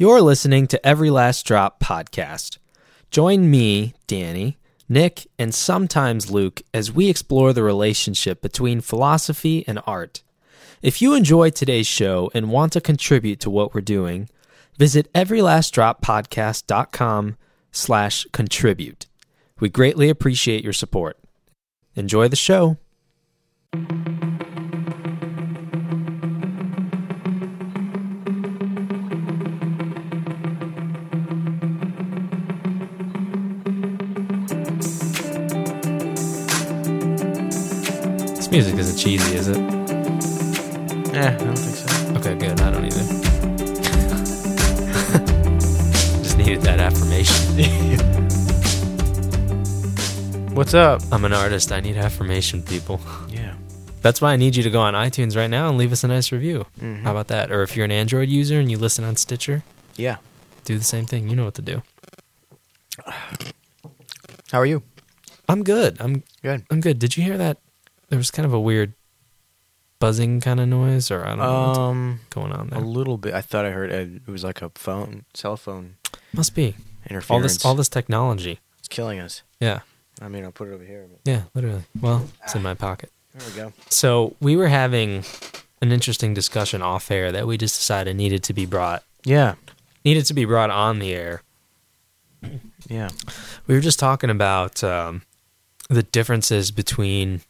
You're listening to Every Last Drop podcast. Join me, Danny, Nick, and sometimes Luke as we explore the relationship between philosophy and art. If you enjoy today's show and want to contribute to what we're doing, visit everylastdroppodcast.com slash contribute. We greatly appreciate your support. Enjoy the show. This music isn't cheesy, is it? Eh, I don't think so. Okay, good. I don't either. Just needed that affirmation. What's up? I'm an artist. I need affirmation, people. Yeah. That's why I need you to go on iTunes right now and leave us a nice review. Mhm. How about that? Or if you're an Android user and you listen on Stitcher, Yeah. do the same thing. You know what to do. How are you? I'm good. I'm Good. I'm good. Did you hear that? There was kind of a weird buzzing kind of noise, or I don't know what's Um, going on there. a little bit. I thought I heard it, it was like a phone, cell phone Must be interference. all this all this technology. It's killing us. Yeah, I mean, I'll put it over here. But yeah, literally. Well, it's in my pocket. there we go. So we were having an interesting discussion off air that we just decided needed to be brought Yeah. needed to be brought on the air. Yeah. We were just talking about um, the differences between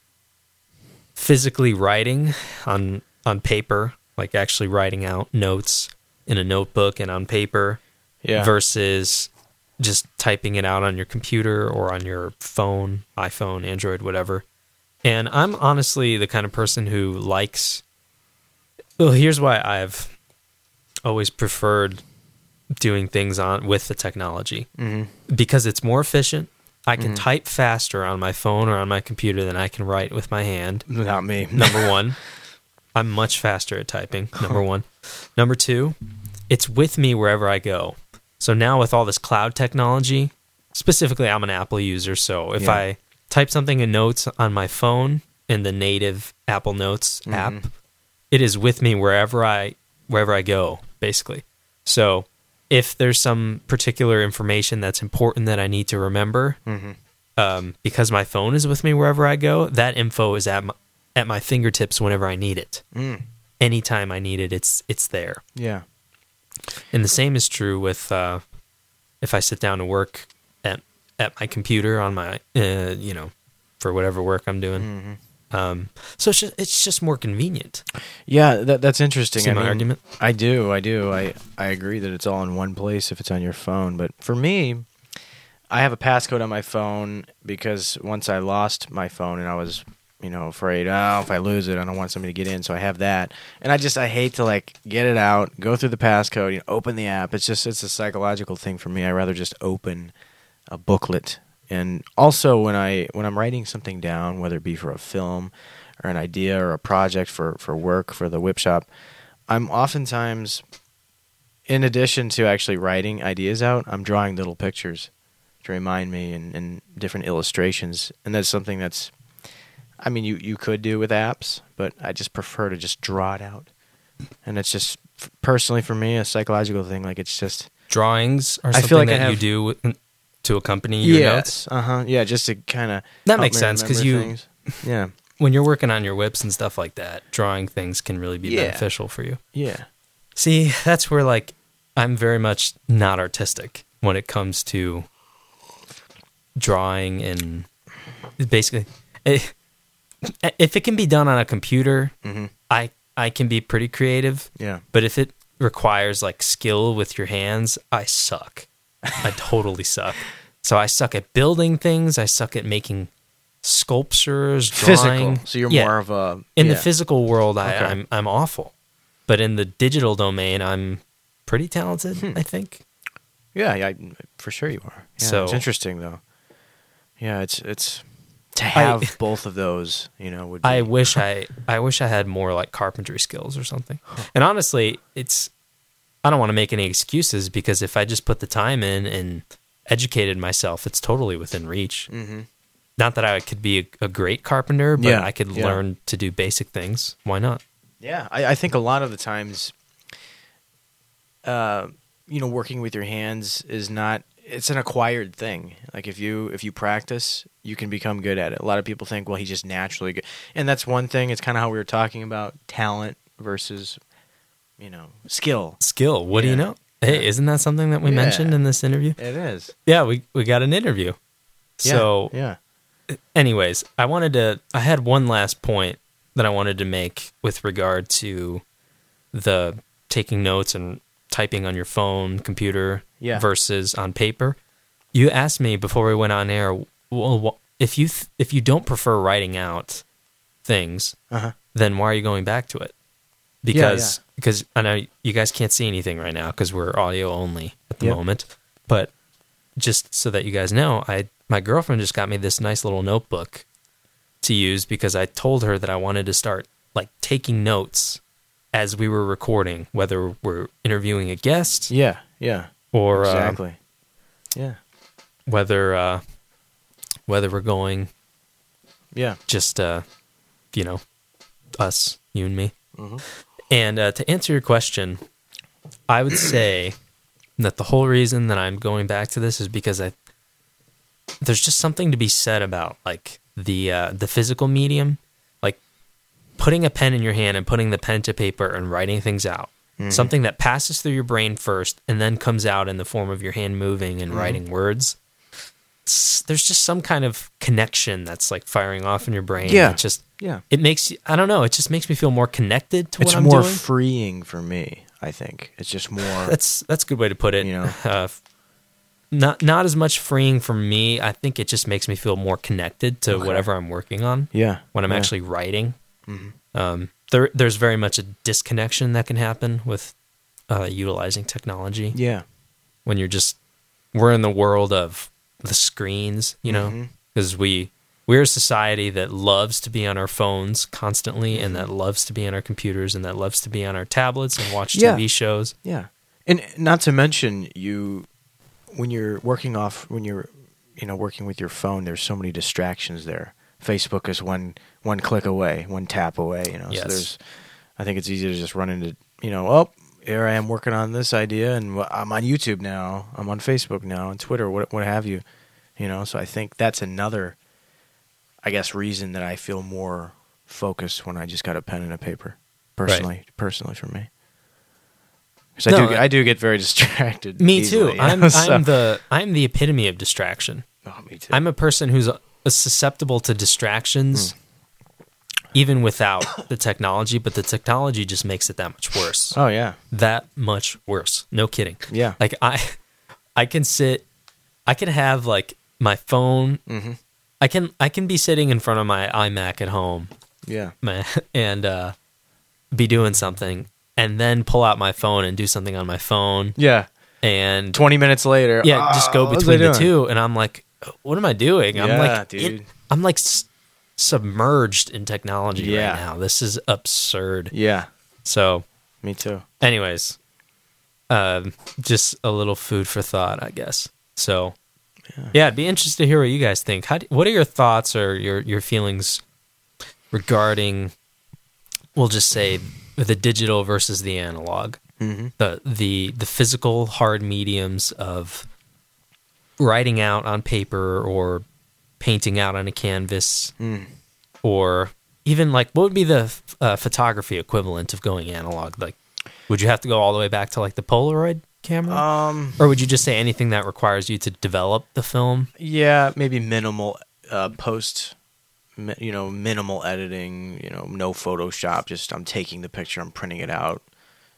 physically writing on on paper, like actually writing out notes in a notebook and on paper, Yeah. versus just typing it out on your computer or on your phone, iPhone, Android, whatever. And I'm honestly the kind of person who likes. Well, here's why I've always preferred doing things on with the technology hmm because it's more efficient. I can Mhm. type faster on my phone or on my computer than I can write with my hand. Not me. Number one, I'm much faster at typing. Number one. Number two, it's with me wherever I go. So now with all this cloud technology, specifically, I'm an Apple user. So if Yeah. I type something in Notes on my phone in the native Apple Notes Mhm. app, it is with me wherever I wherever I go, basically. So if there's some particular information that's important that I need to remember, hmm um, because my phone is with me wherever I go, that info is at my, at my fingertips whenever I need it. Mm. Anytime I need it, it's it's there. Yeah. And the same is true with uh, if I sit down to work at at my computer on my uh, you know for whatever work I'm doing. hmm Um, so it's just, it's just more convenient. Yeah. That, that's interesting. See I my mean, argument? I do. I do. I, I agree that it's all in one place if it's on your phone. But for me, I have a passcode on my phone because once I lost my phone and I was, you know, afraid, oh, if I lose it, I don't want somebody to get in. So I have that. And I just, I hate to like get it out, go through the passcode, you know, open the app. It's just, it's a psychological thing for me. I rather just open a booklet. And also when I, when I'm writing something down, whether it be for a film or an idea or a project for, for work for the whip shop, I'm oftentimes, in addition to actually writing ideas out, I'm drawing little pictures to remind me and, and different illustrations. And that's something that's, I mean, you, you could do with apps, but I just prefer to just draw it out. And it's just, personally for me, a psychological thing. Like, it's just, Drawings are I feel like I that you do with, to accompany your notes. Uh huh. Yeah, just to kind of. That makes sense because you Yeah. when you're working on your whips and stuff like that, drawing things can really be Yeah. beneficial for you. Yeah. See, that's where like I'm very much not artistic when it comes to drawing and basically eh, if it can be done on a computer, hmm I I can be pretty creative, Yeah. but if it requires like skill with your hands, I suck. I totally suck. So I suck at building things, I suck at making sculptures, drawing. Physical. So you're Yeah. more of a. In yeah. the physical world, I, Okay. I'm I'm awful, but in the digital domain, I'm pretty talented. Hmm. I think. Yeah, yeah, for sure you are. Yeah, So- it's interesting though. Yeah, it's it's to have both of those. You know, would be, I wish I I wish I had more like carpentry skills or something. And honestly, it's I don't want to make any excuses because if I just put the time in and educated myself, it's totally within reach. hmm Not that I could be a, a great carpenter, but Yeah, I could yeah. learn to do basic things. Why not? Yeah, I, I think a lot of the times, uh, you know, working with your hands is not it's an acquired thing. Like if you if you practice, you can become good at it. A lot of people think, well, he's just naturally good, and that's one thing. It's kind of how we were talking about talent versus, you know, skill. Skill. What do you know? Hey, isn't that something that we Yeah. mentioned in this interview? It is. Yeah, we we got an interview. Yeah, So, yeah, anyways, I wanted to. I had one last point that I wanted to make with regard to the taking notes and typing on your phone, computer, Yeah. versus on paper. You asked me before we went on air, well, if you th- if you don't prefer writing out things, uh-huh. then why are you going back to it? Because because I know you guys can't see anything right now because we're audio only at the Yep. moment. But just so that you guys know, I my girlfriend just got me this nice little notebook to use because I told her that I wanted to start like taking notes as we were recording, whether we're interviewing a guest yeah, yeah, or uh, exactly. yeah, whether uh, whether we're going yeah, just uh, you know us, you and me. Mhm. And uh, to answer your question, I would say that the whole reason that I'm going back to this is because I there's just something to be said about like the uh, the physical medium, like putting a pen in your hand and putting the pen to paper and writing things out. Something that passes through your brain first and then comes out in the form of your hand moving and writing words. There's just some kind of connection that's like firing off in your brain. Yeah. It just yeah. it makes you I don't know, it just makes me feel more connected to what It's I'm more doing. freeing for me. I think it's just more. that's that's a good way to put it. You know. Uh, not not as much freeing for me. I think it just makes me feel more connected to Okay. whatever I'm working on yeah, when I'm yeah. actually writing. Mhm. Um, there there's very much a disconnection that can happen with uh, utilizing technology Yeah, when you're just we're in the world of the screens, you know, mm-hmm. because we we're a society that loves to be on our phones constantly and mm-hmm. that loves to be on our computers and that loves to be on our tablets and watch Yeah. TV shows. Yeah, and not to mention you when you're working off when you're you know working with your phone. There's so many distractions there. Facebook is one one click away, one tap away. You know, Yes. so there's. I think it's easy to just run into you know. Oh, here I am working on this idea, and I'm on YouTube now. I'm on Facebook now, and Twitter, what what have you. You know, so I think that's another. I guess reason that I feel more focused when I just got a pen and a paper. Personally, personally for me. Because I do, I- I do get very distracted. Me easily, too. I'm so- I'm the I'm the epitome of distraction. Oh, me too. I'm a person who's susceptible to distractions Hmm. Even without the technology, but the technology just makes it that much worse. oh yeah, That much worse. No kidding. yeah, Like I I can sit I can have like my phone hmm I can I can be sitting in front of my iMac at home yeah, and uh be doing something and then pull out my phone and do something on my phone yeah. and Twenty minutes later, yeah, just go "Oh, between the doing?" two, and I'm like, what am I doing? I'm Yeah, like, dude. in- I'm like submerged in technology Yeah. right now. This is absurd. Yeah, So, me too. anyways, um, just a little food for thought, I guess. So, yeah, I'd be interested to hear what you guys think. How? Do, what are your thoughts or your your feelings regarding? We'll just say the digital versus the analog hmm the the the physical hard mediums of writing out on paper or painting out on a canvas Mm. Or even like what would be the uh, photography equivalent of going analog like would you have to go all the way back to like the polaroid camera Um, or would you just say anything that requires you to develop the film yeah, maybe minimal uh, post. You know, minimal editing. You know, no Photoshop. Just I'm taking the picture, I'm printing it out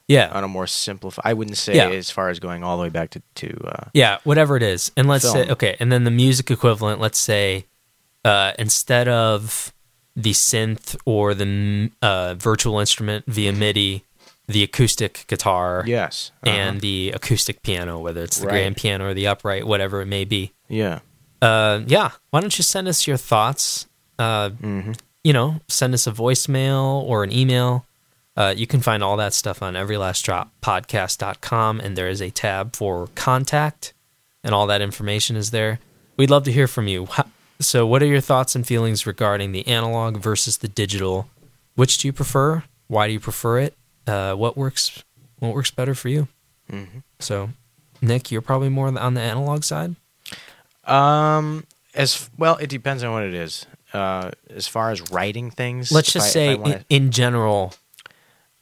yeah on a more simplified. I wouldn't say Yeah. as far as going all the way back to to. Uh, Yeah, whatever it is. And let's say okay, and then the music equivalent, let's say uh, instead of the synth or the uh, virtual instrument via MIDI, the acoustic guitar yes, uh-huh. and the acoustic piano, whether it's the Right. grand piano or the upright, whatever it may be. yeah, Uh, yeah, why don't you send us your thoughts? Uh, hmm you know, send us a voicemail or an email. Uh, you can find all that stuff on everylastdroppodcast.com, and there is a tab for contact, and all that information is there. We'd love to hear from you. How, so, what are your thoughts and feelings regarding the analog versus the digital? Which do you prefer? Why do you prefer it? Uh, what works? What works better for you? Mhm. So, Nick, you're probably more on the analog side. Um, as well, it depends on what it is. Uh, as far as writing things, Let's just I- say, wanna- in, in general,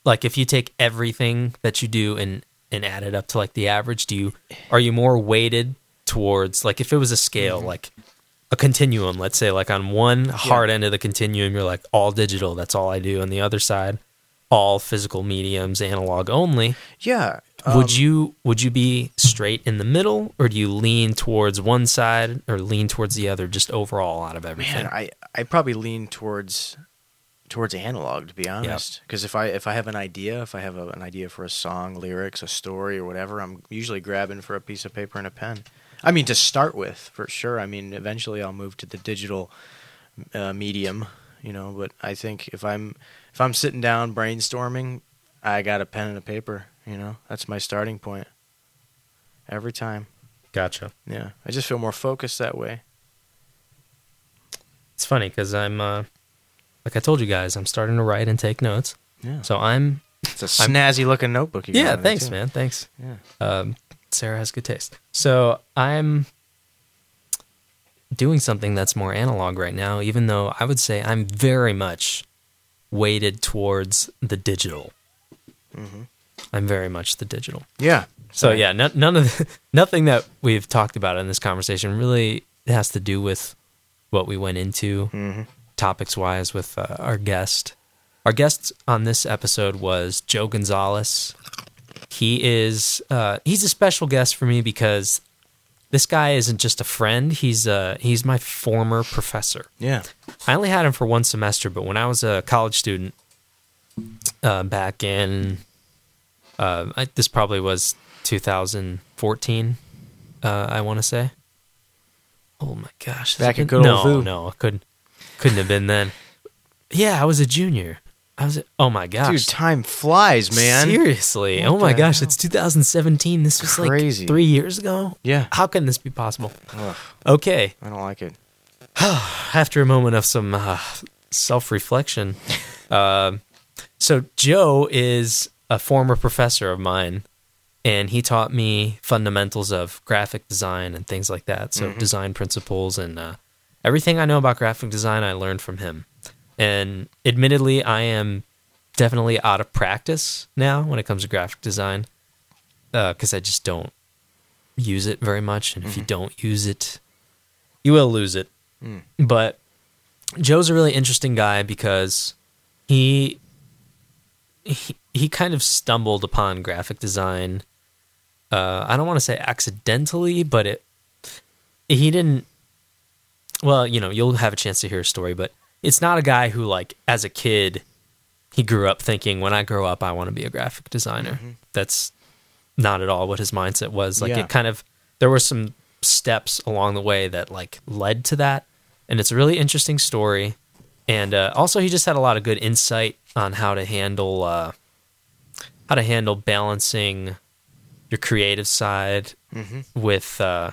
like if you take everything that you do and and add it up to like the average, do you are you more weighted towards like if it was a scale, Mm-hmm. like a continuum, let's say, like on one hard end of the continuum, you're like all digital, that's all I do, On the other side, all physical mediums, analog only. yeah. would um, you would you be straight in the middle, or do you lean towards one side or lean towards the other, just overall out of everything? Man, I I probably lean towards towards analog to be honest. Because if I if I have an idea, if I have a, an idea for a song, lyrics, a story, or whatever, I'm usually grabbing for a piece of paper and a pen. I mean, to start with, for sure. I mean, eventually I'll move to the digital uh, medium, you know. But I think if I'm if I'm sitting down brainstorming, I got a pen and a paper. You know, that's my starting point. Every time, gotcha. yeah. I just feel more focused that way. It's funny because I'm, uh, like I told you guys, I'm starting to write and take notes. Yeah. So I'm, It's a snazzy looking notebook. You yeah, thanks, man, thanks. Yeah. Um, Sarah has good taste. So I'm doing something that's more analog right now, even though I would say I'm very much weighted towards the digital. Mhm. I'm very much the digital. Yeah. So yeah, no, none of the, nothing that we've talked about in this conversation really has to do with what we went into hmm topics wise with uh, our guest. Our guest on this episode was Joe Gonzalez. He is uh, he's a special guest for me because this guy isn't just a friend. He's uh, he's my former professor. Yeah. I only had him for one semester, but when I was a college student uh, back in, uh, I, this probably was 2014, uh, I want to say. Oh my gosh! Back in good old no, Vu. no, it couldn't couldn't have been then. Yeah, I was a junior. I was. Oh my gosh! Dude, time flies, man. Seriously. What oh my gosh, hell? it's 2017. This was Crazy. like three years ago. Yeah. How can this be possible? Ugh, Okay, I don't like it. after a moment of some uh, self reflection. um so, Joe is a former professor of mine, and he taught me fundamentals of graphic design and things like that. So, design principles and uh, everything I know about graphic design, I learned from him. And admittedly, I am definitely out of practice now when it comes to graphic design because I just don't use it very much. And if you don't use it, you will lose it. Mm. But Joe's a really interesting guy because he he, he kind of stumbled upon graphic design. Uh, I don't want to say accidentally, but it he didn't. Well, you know, you'll have a chance to hear a story, but it's not a guy who like as a kid he grew up thinking when I grow up I want to be a graphic designer. That's not at all what his mindset was. Like Yeah. it kind of there were some steps along the way that like led to that, and it's a really interesting story. And uh, also, he just had a lot of good insight on how to handle uh, how to handle balancing your creative side Mm-hmm. with uh,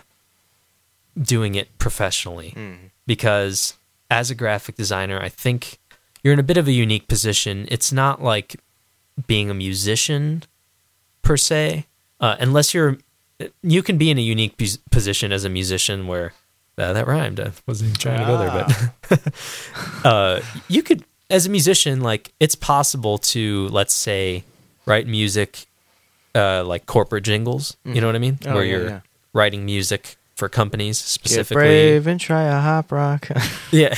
doing it professionally. Mm-hmm. Because as a graphic designer, I think you're in a bit of a unique position. It's not like being a musician per se, uh, unless you're. You can be in a unique position as a musician where uh, that rhymed. I wasn't even trying to go there, but uh, you could, as a musician, like it's possible to let's say write music uh, like corporate jingles. You know what I mean? Oh, Where yeah, you're yeah. writing music for companies specifically. Get brave and try a hop rock. Yeah.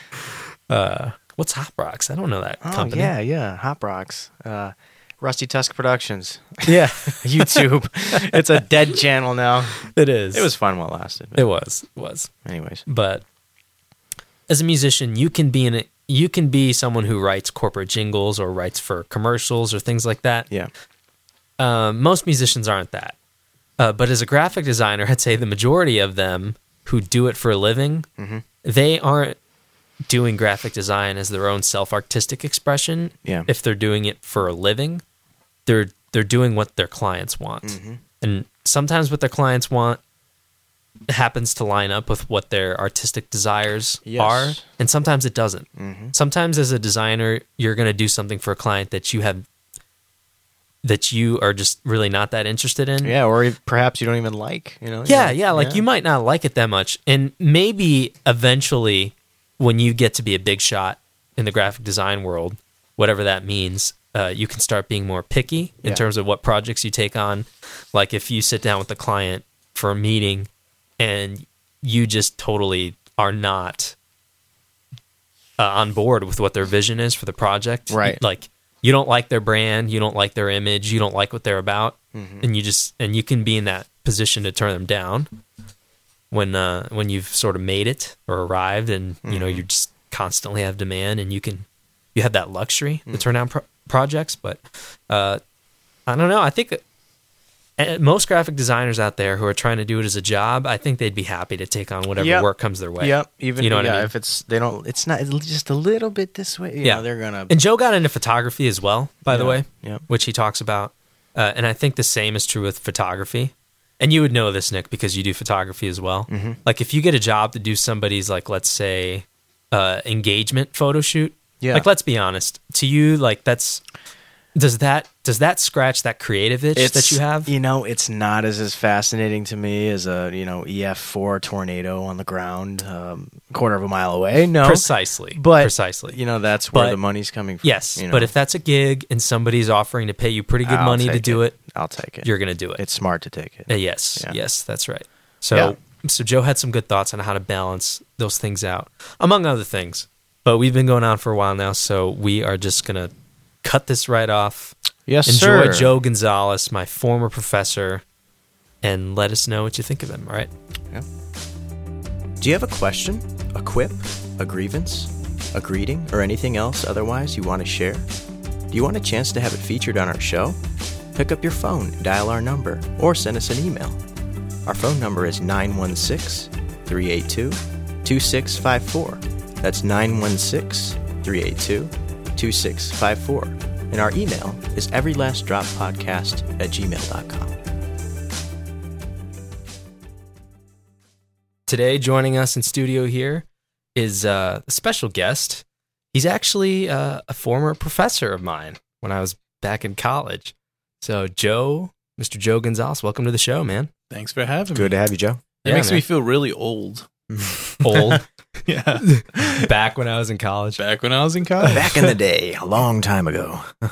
uh, what's Hop Rocks? I don't know that oh company. yeah, yeah, hop rocks. Uh, Rusty Tusk Productions, yeah, YouTube. it's a dead channel now. it is. It was fun while it lasted. It was. It was. anyways, But as a musician, you can be in it. You can be someone who writes corporate jingles or writes for commercials or things like that. yeah, Um, most musicians aren't that. Uh, but as a graphic designer, I'd say the majority of them who do it for a living, Mhm. they aren't doing graphic design as their own self artistic expression. Yeah. If they're doing it for a living, they're they're doing what their clients want, Mhm. and sometimes what their clients want happens to line up with what their artistic desires Yes. are, and sometimes it doesn't. Mhm. Sometimes as a designer, you're going to do something for a client that you have that you are just really not that interested in. Yeah, or perhaps you don't even like. You know. Yeah, yeah, like you might not like it that much. And maybe eventually when you get to be a big shot in the graphic design world, whatever that means, uh, you can start being more picky in Yeah. terms of what projects you take on. Like if you sit down with the client for a meeting and you just totally are not uh, on board with what their vision is for the project, Right. Like you don't like their brand, you don't like their image, you don't like what they're about, Mm-hmm. and you just and you can be in that position to turn them down when uh, when you've sort of made it or arrived, and you Mm-hmm. know you just constantly have demand, and you can you have that luxury Mm. to turn down pro- projects. But uh, I don't know. I think most graphic designers out there who are trying to do it as a job, I think they'd be happy to take on whatever Yep. work comes their way. Yep. Even You know what I mean? if it's they don't, it's not it's just a little bit this way. You Yeah. know, they're gonna. And Joe got into photography as well, by the way, yep. which he talks about. Uh, and I think the same is true with photography. And you would know this, Nick, because you do photography as well. Mm-hmm. Like if you get a job to do somebody's, like, let's say, uh, engagement photo shoot. Yeah. Like, let's be honest. To you, like, that's does that does that scratch that creative itch that you have? You know, it's not as as fascinating to me as a you know EF four tornado on the ground, um, quarter of a mile away. No, Precisely. but precisely. You know, that's where But- the money's coming from. yes, you know. but if that's a gig and somebody's offering to pay you pretty good I'll money to do it, I'll take it. you're going to do it. It's smart to take it. Uh, yes, Yeah. yes, that's right. So, Yeah. so Joe had some good thoughts on how to balance those things out, among other things. But we've been going on for a while now, so we are just gonna cut this right off. Yes, Enjoy sir. Joe Gonzalez, my former professor, and let us know what you think of him. All right? Yeah. Do you have a question, a quip, a grievance, a greeting, or anything else otherwise you want to share? Do you want a chance to have it featured on our show? Pick up your phone, dial our number, or send us an email. Our phone number is 916 382 2654. That's 916 382 2654. And our email is everylastdroppodcast at gmail.com. Today, joining us in studio here is uh, a special guest. He's actually uh, a former professor of mine when I was back in college. So, Joe, Mr. Joe Gonzalez, welcome to the show, man. Thanks for having Good me. Good to have you, Joe. It Yeah, makes man. me feel really old. Old. Yeah. back when I was in college. Back when I was in college. Back in the day, a long time ago.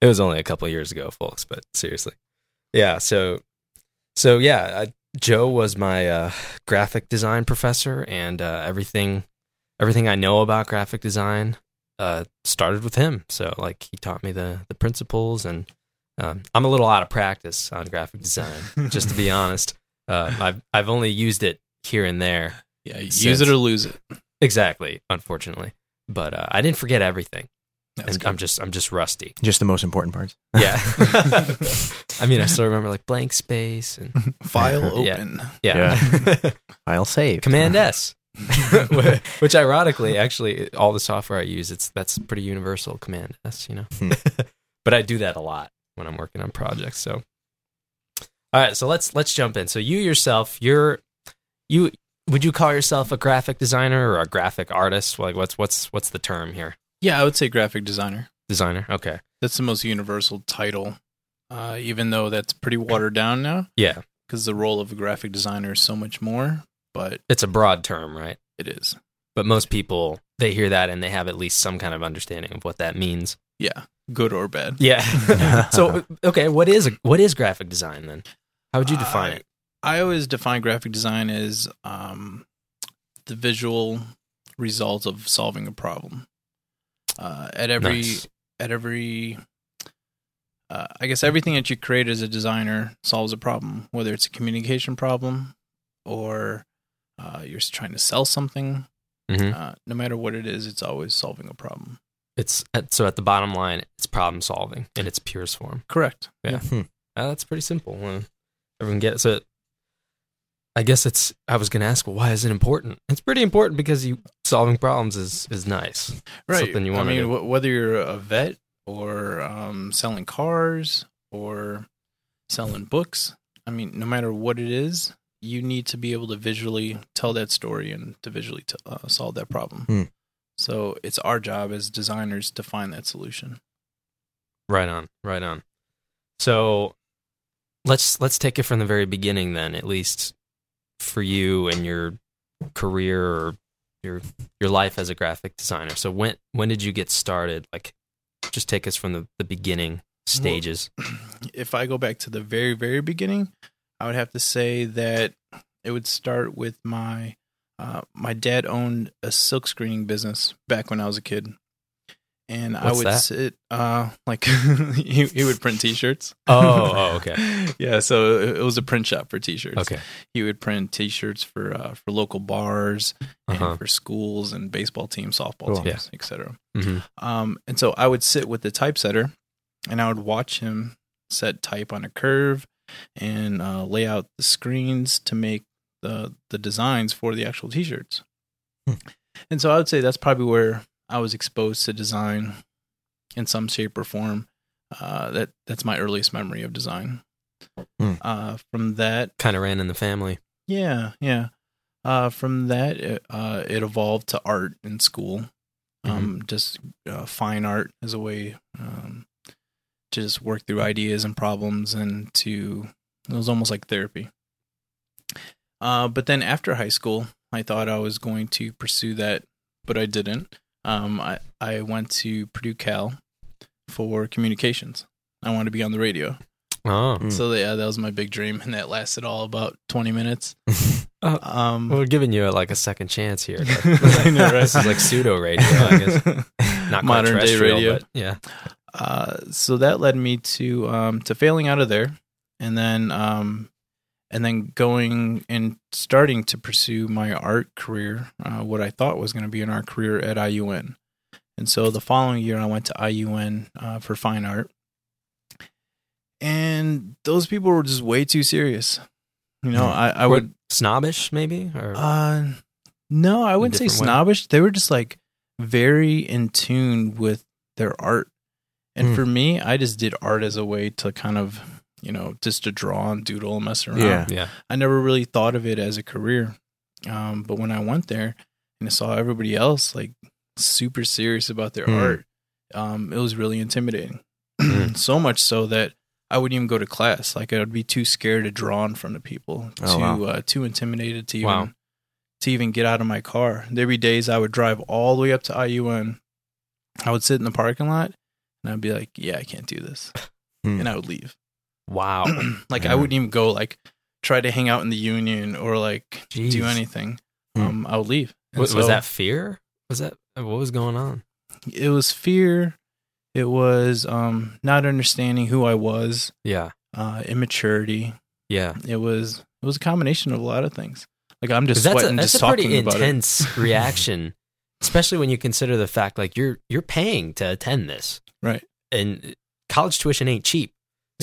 It was only a couple of years ago, folks, but seriously. Yeah, so so yeah, I, Joe was my uh, graphic design professor and uh, everything everything I know about graphic design uh, started with him. So like he taught me the the principles and um, I'm a little out of practice on graphic design, just to be honest. Uh, I've I've only used it here and there. Yeah, Since- use it or lose it. Exactly, unfortunately. But uh, I didn't forget everything. And good. I'm just I'm just rusty. Just the most important parts. Yeah. I mean, I still remember like blank space and File Yeah. open. yeah. File save. Command S. Which ironically, actually, all the software I use, it's that's pretty universal. Command S, you know. Hmm. but I do that a lot when I'm working on projects. So, all right, so let's let's jump in. So you yourself, you're you would you call yourself a graphic designer or a graphic artist? Like, what's what's what's the term here? Yeah, I would say graphic designer. Designer. Okay. That's the most universal title, uh, even though that's pretty watered down now Yeah, because the role of a graphic designer is so much more, but it's a broad term, right? it is. But most people they hear that and they have at least some kind of understanding of what that means. Yeah, good or bad. Yeah. so okay, what is a, what is graphic design then? How would you define I- it? I always define graphic design as um, the visual result of solving a problem. Uh, at every Nice. at every uh, I guess everything that you create as a designer solves a problem, whether it's a communication problem or uh, you're trying to sell something. Mhm. Uh, no matter what it is, it's always solving a problem. It's at, so at the bottom line, it's problem solving in its purest form. Correct. Yeah. Hmm. Uh, that's pretty simple. Uh, everyone gets so. I guess it's. I was going to ask, well, why is it important? It's pretty important because you solving problems is is nice. Right. Something you I wanna mean, do. wh- whether you're a vet or um, selling cars or selling books, I mean, no matter what it is, you need to be able to visually tell that story and to visually t- uh, solve that problem. Hmm. So it's our job as designers to find that solution. Right on. Right on. So let's let's take it from the very beginning then, at least for you and your career or your your life as a graphic designer. So when when did you get started? Like just take us from the, the beginning stages. if I go back to the very, very beginning, I would have to say that it would start with my uh, my dad owned a silk screening business back when I was a kid, and I would that? sit uh, like he, he would print T-shirts. Oh, oh, okay. yeah, so it was a print shop for T-shirts. Okay. he would print T-shirts for uh, for local bars Uh-huh. and for schools and baseball teams, softball Cool. teams, etc. hmm Um, and so I would sit with the typesetter and I would watch him set type on a curve and uh, lay out the screens to make the the designs for the actual t-shirts. Hmm. And so I would say that's probably where I was exposed to design in some shape or form. Uh, that that's my earliest memory of design. Hmm. Uh, from that, Kind of ran in the family. yeah, yeah. Uh, from that, it, uh, it evolved to art in school. Um, just uh, fine art as a way um, to just work through ideas and problems, and to it was almost like therapy. Uh, but then after high school, I thought I was going to pursue that, but I didn't. Um, I I went to Purdue Cal for communications. I wanted to be on the radio. Oh. Mm. So yeah, that was my big dream, and that lasted all about twenty minutes. Oh, Um, We're giving you like a second chance here. I know, right? This is like pseudo radio, I guess. Not Modern day radio. but yeah. Uh, so that led me to um, to failing out of there, and then um, and then going and starting to pursue my art career, uh, what I thought was going to be an art career at IUN. And so the following year, I went to IUN uh, for fine art, and those people were just way too serious. You know, Hmm. I, I would Snobbish, maybe? Or uh, no, I wouldn't say different way? snobbish. They were just like very in tune with their art. And Hmm. for me, I just did art as a way to kind of, you know, just to draw and doodle and mess around. Yeah. yeah. I never really thought of it as a career. Um, but when I went there and I saw everybody else like super serious about their Hmm. art, um, it was really intimidating. Hmm. so much so that I wouldn't even go to class. Like I would be too scared to draw in front of people, Oh, too wow. uh, too intimidated to even Wow. to even get out of my car. There'd be days I would drive all the way up to IUN. I would sit in the parking lot and I'd be like, "Yeah, I can't do this," Hmm. and I would leave. Wow. like Yeah. I wouldn't even go like try to hang out in the union or like do anything. Hmm. Um, I would leave. And Was, was that fear? Was that what was going on? It was fear. It was um not understanding who I was. Yeah. Uh, immaturity. Yeah. It was it was a combination of a lot of things. Like I'm just that's a, that's just a pretty talking about it. intense reaction, especially when you consider the fact like you're you're paying to attend this, Right. and college tuition ain't cheap.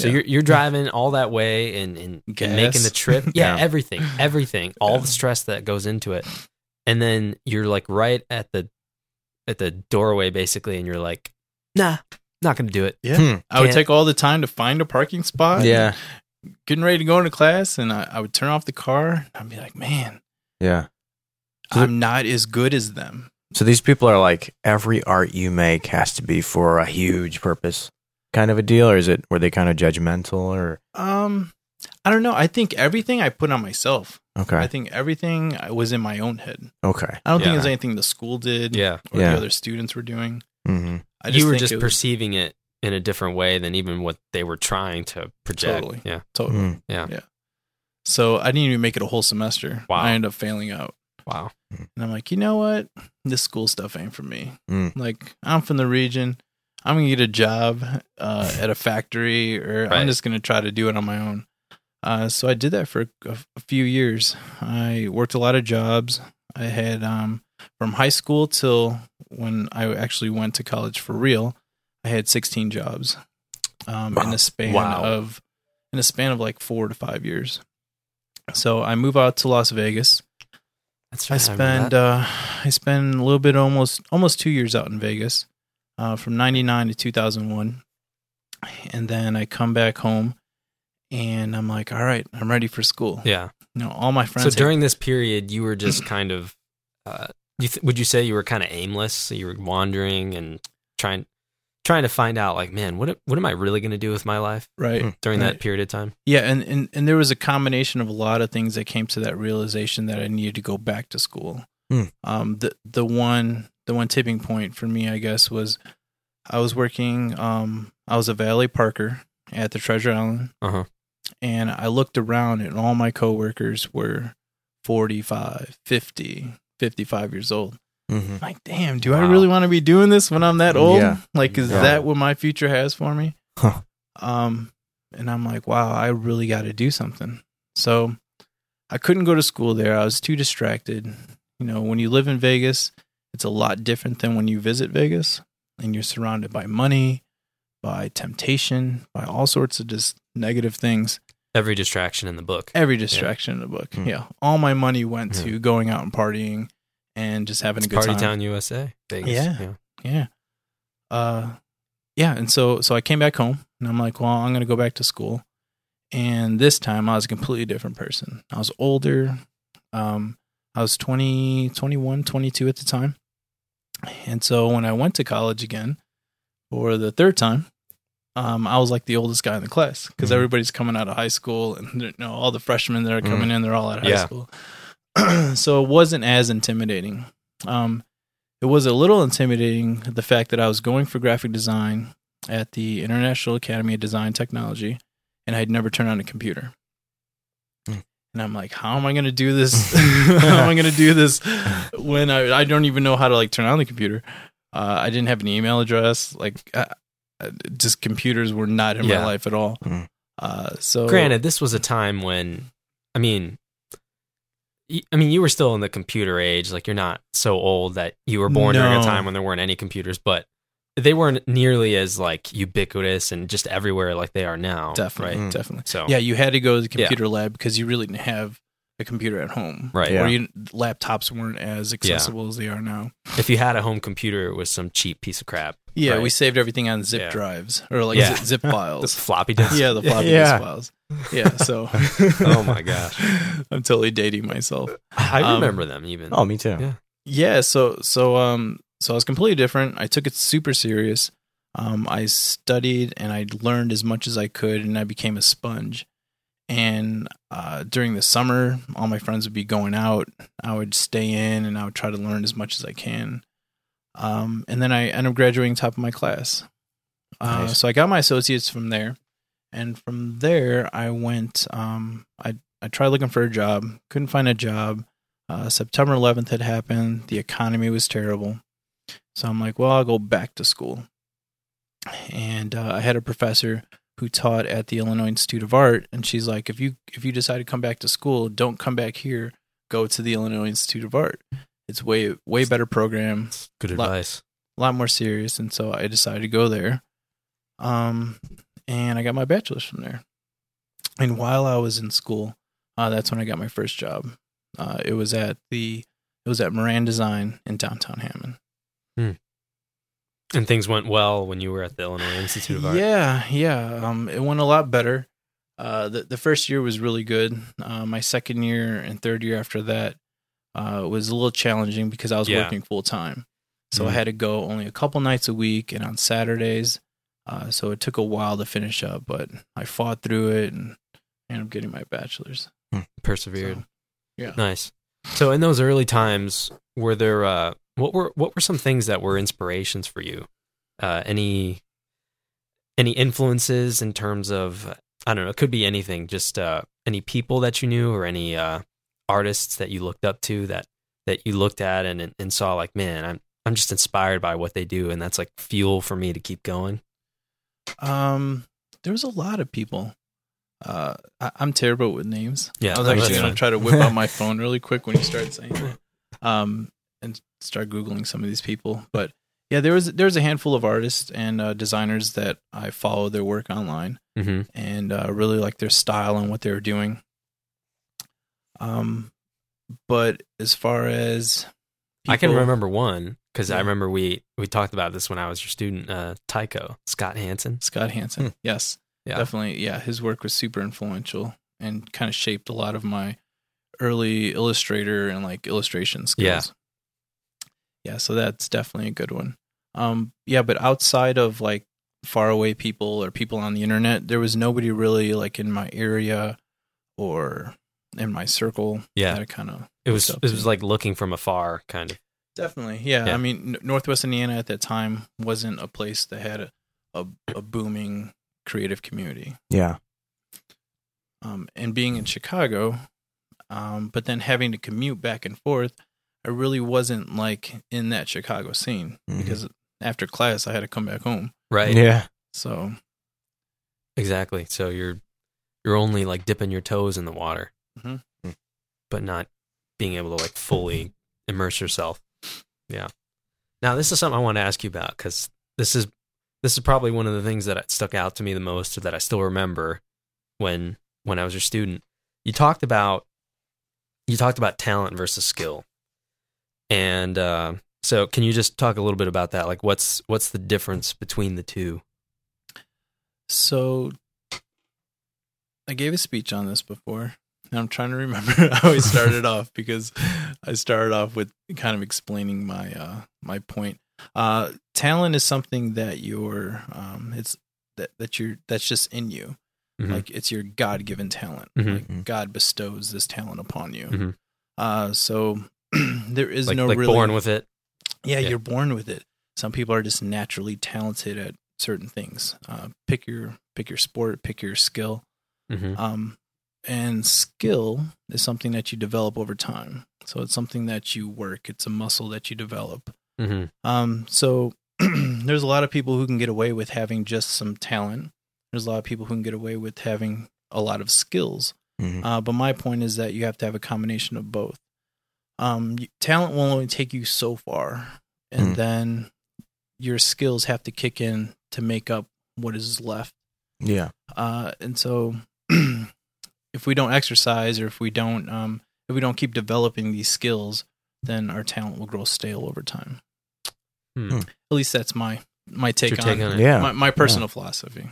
So Yeah. you're you're driving all that way and, and, and making the trip. Yeah, Yeah. everything, everything, all the stress that goes into it, and then you're like right at the at the doorway basically, and you're like, nah, not gonna do it. Yeah. Hmm. I would take all the time to find a parking spot. Yeah. Getting ready to go into class and I, I would turn off the car. I'd be like, man, Yeah. So- I'm not as good as them. So these people are like every art you make has to be for a huge purpose, kind of a deal, or is it were they kind of judgmental or Um, I don't know. I think everything I put on myself. Okay. I think everything was in my own head. okay, I don't think Yeah. there's anything the school did Yeah, or Yeah. the other students were doing. hmm I you were think just it was- perceiving it in a different way than even what they were trying to project. Totally. Yeah. totally. Yeah. So I didn't even make it a whole semester. Wow. I ended up failing out. Wow. And I'm like, you know what? This school stuff ain't for me. Mm. Like, I'm from the region. I'm gonna get a job uh, at a factory, or Right. I'm just gonna try to do it on my own. Uh, so I did that for a, a few years. I worked a lot of jobs. I had um, from high school till when I actually went to college for real. I had 16 jobs um, in Wow. a span Wow. of in a span of like four to five years. So I move out to Las Vegas. That's I right. remember spend that. uh, I spend a little bit almost almost two years out in Vegas, uh, from '99 to 2001, and then I come back home, and I'm like, all right, I'm ready for school. yeah. You know, all my friends. So had- during this period, you were just kind of, uh, you th- would you say you were kind of aimless? So you were wandering and trying, trying to find out like, man, what what am I really going to do with my life right during Right. that period of time? Yeah, and, and and there was a combination of a lot of things that came to that realization that I needed to go back to school. Hmm. Um, the the one the one tipping point for me, I guess, was I was working. Um, I was a valet parker at the Treasure Island, Uh-huh. and I looked around, and all my coworkers were 45, 50, 55 years old. Mm-hmm. Like, damn, do I really want to be doing this when I'm that old? Yeah. Like, is Yeah. that what my future has for me? Huh. Um, and I'm like, wow, I really got to do something. So I couldn't go to school there. I was too distracted. You know, when you live in Vegas, it's a lot different than when you visit Vegas and you're surrounded by money, by temptation, by all sorts of just negative things. Every distraction in the book. Every distraction in the book. Hmm. Yeah. All my money went Yeah. to going out and partying and just having a good time. Party time. Town, USA. Vegas. Yeah. Yeah. Uh yeah, and so so I came back home and I'm like, well, I'm going to go back to school. And this time I was a completely different person. I was older. Um I was 20, 21, 22 at the time. And so when I went to college again for the third time, um, I was like the oldest guy in the class because Mhm. everybody's coming out of high school and you know all the freshmen that are coming in, they're all out of high school. so it wasn't as intimidating. Um, it was a little intimidating the fact that I was going for graphic design at the International Academy of Design Technology and I'd never turned on a computer. And I'm like, how am I going to do this? how am I going to do this when I, I don't even know how to like turn on the computer? Uh, I didn't have an email address. Like, uh, uh, just computers were not in Yeah. my life at all. Hmm. Uh, so Granted, this was a time when, I mean, y- I mean, you were still in the computer age. Like, you're not so old that you were born during a time when there weren't any computers, but they weren't nearly as like ubiquitous and just everywhere like they are now. definitely, right? Mm. definitely. So Yeah, you had to go to the Yeah. computer lab because you really didn't have a computer at home. right. Yeah. Or you, laptops weren't as accessible as they are now. If you had a home computer, it was some cheap piece of crap. Yeah, Right. we saved everything on zip Yeah. drives or like Yeah. zip, zip The files. floppy disk. yeah, the floppy Yeah. disk files. Yeah, so Oh my gosh. I'm totally dating myself. I Um, remember them even. Oh, me too. Yeah. Yeah, so so um so I was completely different. I took it super serious. Um I studied and I learned as much as I could and I became a sponge. And uh during the summer, all my friends would be going out. I would stay in and I would try to learn as much as I can. Um and then I ended up graduating top of my class. Uh Nice. so I got my associates from there. And from there I went um I I tried looking for a job, couldn't find a job. Uh, September 11th had happened. The economy was terrible. So I'm like, well, I'll go back to school. And uh, I had a professor who taught at the Illinois Institute of Art, and she's like, if you if you decide to come back to school, don't come back here. Go to the Illinois Institute of Art. It's way way better program, Good advice. a lot more serious, and so I decided to go there. Um, and I got my bachelor's from there. And while I was in school, uh, that's when I got my first job. Uh, it was at the it was at Moran Design in downtown Hammond. And things went well when you were at the Illinois Institute of Art. Yeah, yeah. Um, it went a lot better. Uh, the the first year was really good. Uh, my second year and third year after that uh, was a little challenging because I was Yeah. working full time. So I Mhm. had to go only a couple nights a week and on Saturdays. Uh, so it took a while to finish up, but I fought through it and ended up getting my bachelor's. Persevered. So, yeah. Nice. So in those early times, were there uh what were what were some things that were inspirations for you? Uh any any influences in terms of I don't know, it could be anything, just uh any people that you knew or any uh artists that you looked up to that that you looked at and and, and saw like, man, I'm I'm just inspired by what they do and that's like fuel for me to keep going. Um, there was a lot of people. Uh, I, I'm terrible with names. Yeah, I was actually gonna try to whip out my phone really quick when you started saying that. Um, and start googling some of these people. But yeah, there was there was a handful of artists and uh, designers that I follow their work online Mhm. and uh, really like their style and what they were doing. Um, but as far as I can remember one because I remember we we talked about this when I was your student, uh, Tycho Scott Hansen. Scott Hansen. Hmm. Yes. Yeah. Definitely. Yeah. His work was super influential and kind of shaped a lot of my early illustrator and like illustration skills. Yeah. Yeah. So that's definitely a good one. Um, yeah, but outside of like faraway people or people on the internet, there was nobody really like in my area or in my circle. Yeah. that kind of It was it to. was like looking from afar, kind of. Definitely, yeah. Yeah. I mean, N- Northwest Indiana at that time wasn't a place that had a a, a booming creative community. Yeah. Um, and being in Chicago, um, but then having to commute back and forth, I really wasn't like in that Chicago scene Mhm. because after class I had to come back home. Right. Yeah. So Exactly. So you're you're only like dipping your toes in the water, Mhm. but not being able to like fully immerse yourself. Yeah. Now this is something I want to ask you about because this is this is probably one of the things that stuck out to me the most, or that I still remember when when I was your student. You talked about you talked about talent versus skill, and uh, so can you just talk a little bit about that? Like, what's what's the difference between the two? so I gave a speech on this before. And I'm trying to remember how I started off because I started off with kind of explaining my uh my point. Uh talent is something that you're um it's that that you're that's just in you. Mhm. Like it's your God given talent. Mhm. Like God bestows this talent upon you. Mhm. Uh so there is like, no like really born with it. yeah, Yeah. you're born with it. Some people are just naturally talented at certain things. Uh, pick your pick your sport, pick your skill. hmm Um, and skill is something that you develop over time. So it's something that you work. It's a muscle that you develop. hmm Um, so there's a lot of people who can get away with having just some talent. There's a lot of people who can get away with having a lot of skills. Mhm. Uh, but my point is that you have to have a combination of both. Um, talent will only take you so far, and Mm. then your skills have to kick in to make up what is left. Yeah. Uh, and so, if we don't exercise, or if we don't, um, if we don't keep developing these skills, then our talent will grow stale over time. Hmm. Hmm. At least that's my my take, your take on, on it? Yeah. my, my personal philosophy.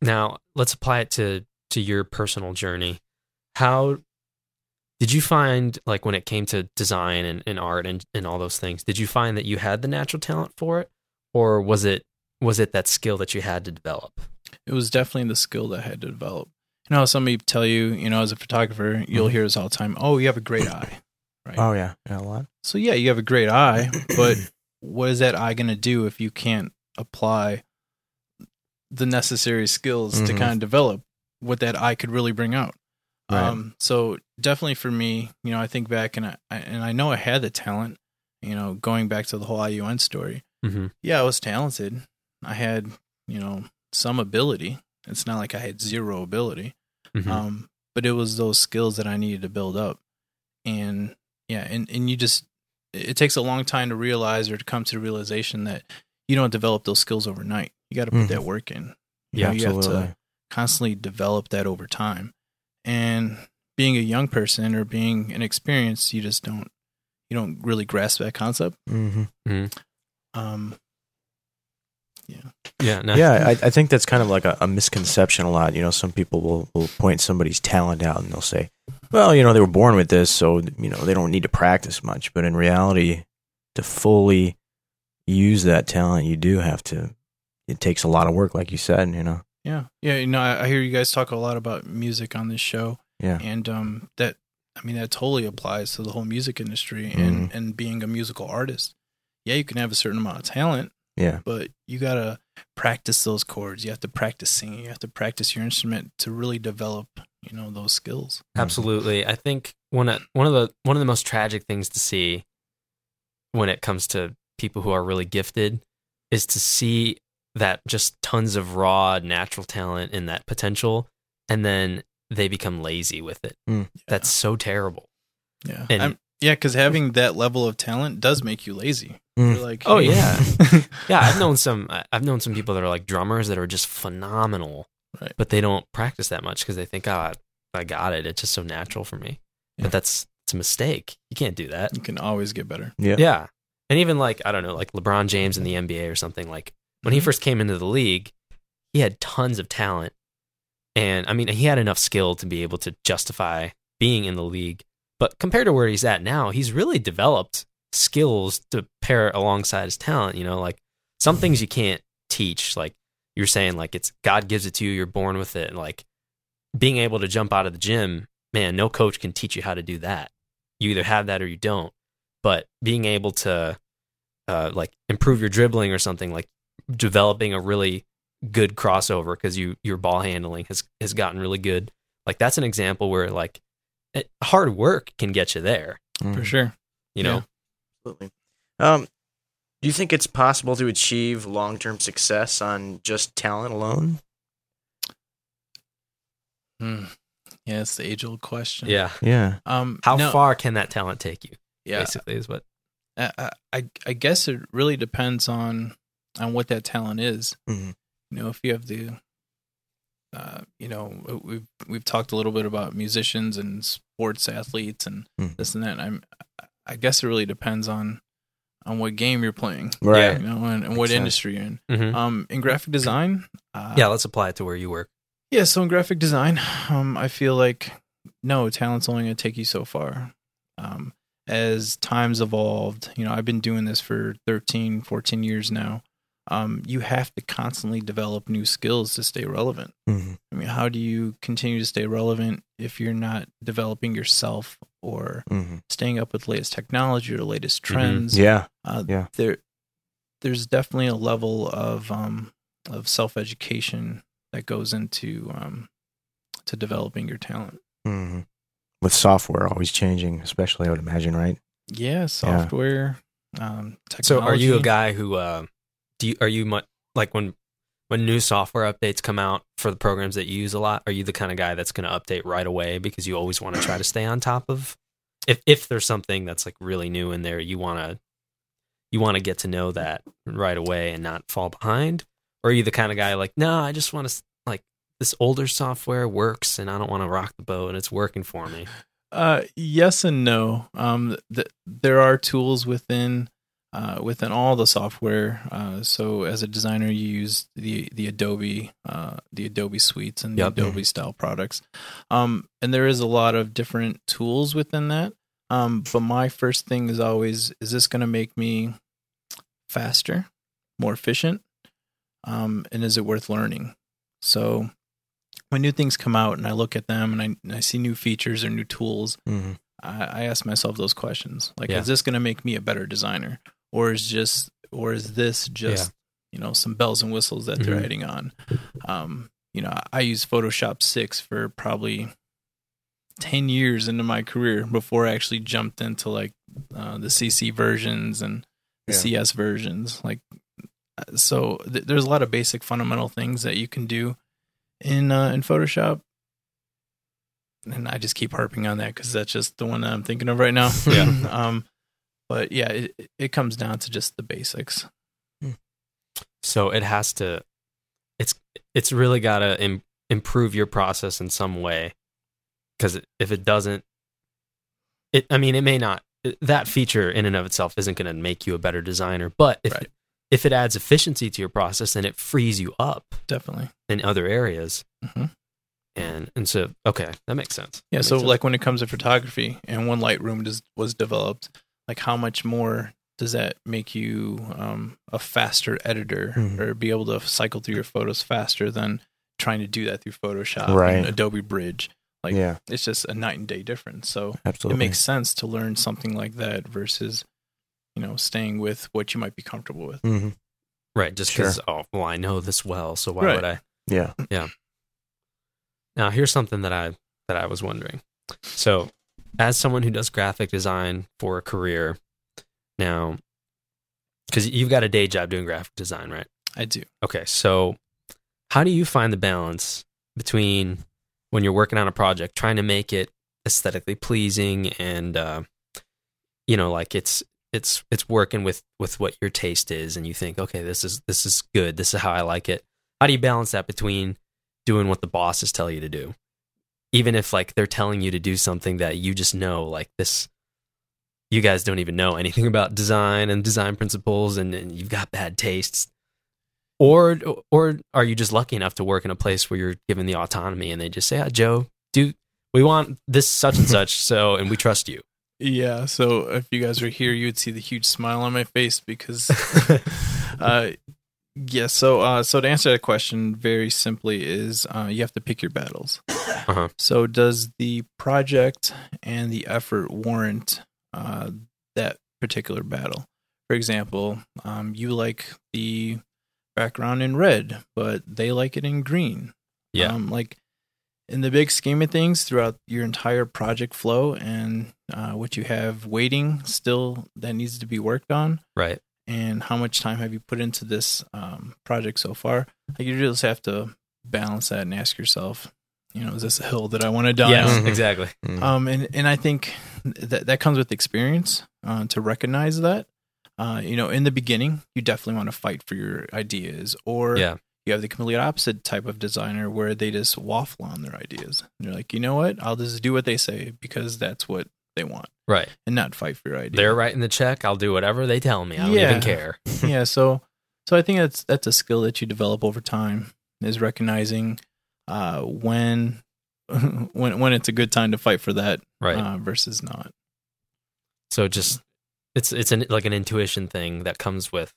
Now let's apply it to to your personal journey. How did you find like when it came to design and, and art and, and all those things, did you find that you had the natural talent for it? Or was it was it that skill that you had to develop? it was definitely the skill that I had to develop. You know, somebody tell you, you know, as a photographer, you'll Mhm. hear this all the time. Oh, you have a great eye, right? Oh yeah. Yeah. A lot. So yeah, you have a great eye, but what is that eye going to do if you can't apply the necessary skills to Mhm. kind of develop what that eye could really bring out? Right. Um, so definitely for me, you know, I think back and I and I know I had the talent. You know, going back to the whole IUN story, Mm-hmm. yeah, I was talented. I had, you know, some ability. It's not like I had zero ability. Mm-hmm. Um, but it was those skills that I needed to build up. And yeah, and, and you just it takes a long time to realize or to come to the realization that you don't develop those skills overnight. You got to put Mhm. that work in. You Yeah, know, you have Absolutely. to constantly develop that over time. And being a young person or being inexperienced, you just don't you don't really grasp that concept. hmm Um, yeah, no, Yeah, I, I think that's kind of like a, a misconception a lot. You know, some people will, will point somebody's talent out and they'll say, well, you know, they were born with this, so, you know, they don't need to practice much. But in reality, to fully use that talent, you do have to, it takes a lot of work, like you said, you know. Yeah, yeah. You know, I, I hear you guys talk a lot about music on this show. Yeah. and um that i mean that totally applies to the whole music industry and and being a musical artist yeah you can have a certain amount of talent Yeah. but you gotta practice those chords you have to practice singing you have to practice your instrument to really develop you know those skills Absolutely. I think one of one of the one of the most tragic things to see when it comes to people who are really gifted is to see that just tons of raw natural talent and that potential and then they become lazy with it. Mm. That's so terrible. yeah And- I'm- yeah because having that level of talent does make you lazy Mm. you're like Oh, hey. yeah. Yeah, I've known some I- I've known some people that are like drummers that are just phenomenal. Right. But they don't practice that much because they think, "Oh, I got it. It's just so natural for me." Yeah. But that's it's a mistake. You can't do that. you can always get better Yeah. Yeah. And even like, I don't know, like LeBron James in the NBA or something, like when he Mhm. first came into the league, he had tons of talent. And I mean, he had enough skill to be able to justify being in the league. But compared to where he's at now, he's really developed skills to pair alongside his talent. You know, like some things you can't teach. Like you're saying, like it's God gives it to you, you're born with it. And like being able to jump out of the gym, man, no coach can teach you how to do that. You either have that or you don't. But being able to uh, like improve your dribbling or something, like developing a really good crossover because you your ball handling has has gotten really good. Like that's an example where like it, hard work can get you there. For sure. You know, Yeah. Absolutely. Um, do you think it's possible to achieve long term success on just talent alone? Hmm. Yeah, it's the age old question. yeah. Yeah. Um, How no, far can that talent take you? Yeah. Basically, is what. I, I- I I guess it really depends on on what that talent is. Mhm. You know, if you have the, uh, you know, we've we've talked a little bit about musicians and sports athletes and Mhm. this and that. And I'm, I guess it really depends on on what game you're playing, Right. you know, and, and what sense. industry you're in. Mhm. Um, in graphic design, uh, yeah, let's apply it to where you work. yeah. So in graphic design, um, I feel like no talent's only going to take you so far. Um, as times evolved, you know, I've been doing this for 13, 14 years now. Um, you have to constantly develop new skills to stay relevant. Mhm. I mean, how do you continue to stay relevant if you're not developing yourself or Mhm. staying up with latest technology or the latest Mhm. trends? Yeah. Uh, Yeah. There, there's definitely a level of um, of self education that goes into um, to developing your talent. Mhm. With software always changing, especially I would imagine, right? Yeah, software. Um, So, are you a guy who uh, do you, are you mu- like when when new software updates come out for the programs that you use a lot? Are you the kind of guy that's going to update right away because you always want to try to stay on top of? If if there's something that's like really new in there, you want to you want to get to know that right away and not fall behind. Or are you the kind of guy like, no, I just want to like this older software works and I don't want to rock the boat and it's working for me. Uh, yes and no. Um, th- there are tools within uh, within all the software. Uh, so as a designer, you use the the Adobe uh, the Adobe suites and the Yep. Adobe style products. Um, and there is a lot of different tools within that. Um, but my first thing is always, is this going to make me faster, more efficient, um, and is it worth learning? So when new things come out and I look at them and I, and I see new features or new tools, Mhm. I, I ask myself those questions. Like, Yeah. is this going to make me a better designer, or is just, or is this just, you know, some bells and whistles that they're Mhm. adding on? Um, you know, I use Photoshop six for probably ten years into my career before I actually jumped into like uh, the CC versions and the Yeah. CS versions. Like, so th- there's a lot of basic fundamental things that you can do in uh, in Photoshop and I just keep harping on that because that's just the one that I'm thinking of right now. Yeah. um, but yeah, it, it comes down to just the basics. So it has to it's it's really got to Im- improve your process in some way cuz if it doesn't it I mean it may not that feature in and of itself isn't going to make you a better designer, but if Right. if it adds efficiency to your process and it frees you up Definitely. in other areas. Mhm. And and so okay, that makes sense. Yeah. That So sense. like when it comes to photography and one Lightroom does, was developed, like how much more does that make you um, a faster editor Mhm. or be able to cycle through your photos faster than trying to do that through Photoshop Right. and Adobe Bridge? Like yeah, it's just a night and day difference. So absolutely. it makes sense to learn something like that versus, you know, staying with what you might be comfortable with. hmm right, just Sure. cuz oh, well I know this well, so why Right. would I Yeah. Yeah. Now, here's something that I that I was wondering. So, as someone who does graphic design for a career, now, because you've got a day job doing graphic design, right? I do. Okay, so how do you find the balance between when you're working on a project, trying to make it aesthetically pleasing and uh, you know, like it's it's it's working with with what your taste is, and you think, okay, this is this is good, this is how I like it. How do you balance that between doing what the bosses tell you to do, even if like they're telling you to do something that you just know, like this, you guys don't even know anything about design and design principles, and, and you've got bad tastes or or are you just lucky enough to work in a place where you're given the autonomy and they just say, ah, "Joe, do we want this such and such?" So, and we trust you. Yeah, so if you guys were here, you would see the huge smile on my face because, uh, yeah. So, uh, so to answer that question very simply is uh, you have to pick your battles. Uh-huh. So, does the project and the effort warrant uh, that particular battle? For example, um, you like the background in red, but they like it in green. Yeah. Um, like in the big scheme of things, throughout your entire project flow and uh, what you have waiting still that needs to be worked on, right. And how much time have you put into this um, project so far? Like you just have to balance that and ask yourself, you know, is this a hill that I want to die Yes, on? Mhm. exactly. Mm. Um, and and I think that that comes with experience uh, to recognize that. Uh, you know, in the beginning, you definitely want to fight for your ideas, or Yeah. you have the complete opposite type of designer where they just waffle on their ideas. And they're like, you know what, I'll just do what they say because that's what they want, Right. and not fight for your idea. They're writing the check. I'll do whatever they tell me. I don't Yeah. even care. yeah, so so I think that's that's a skill that you develop over time is recognizing uh, when when when it's a good time to fight for that Right. uh, versus not. so just it's it's an, like an intuition thing that comes with.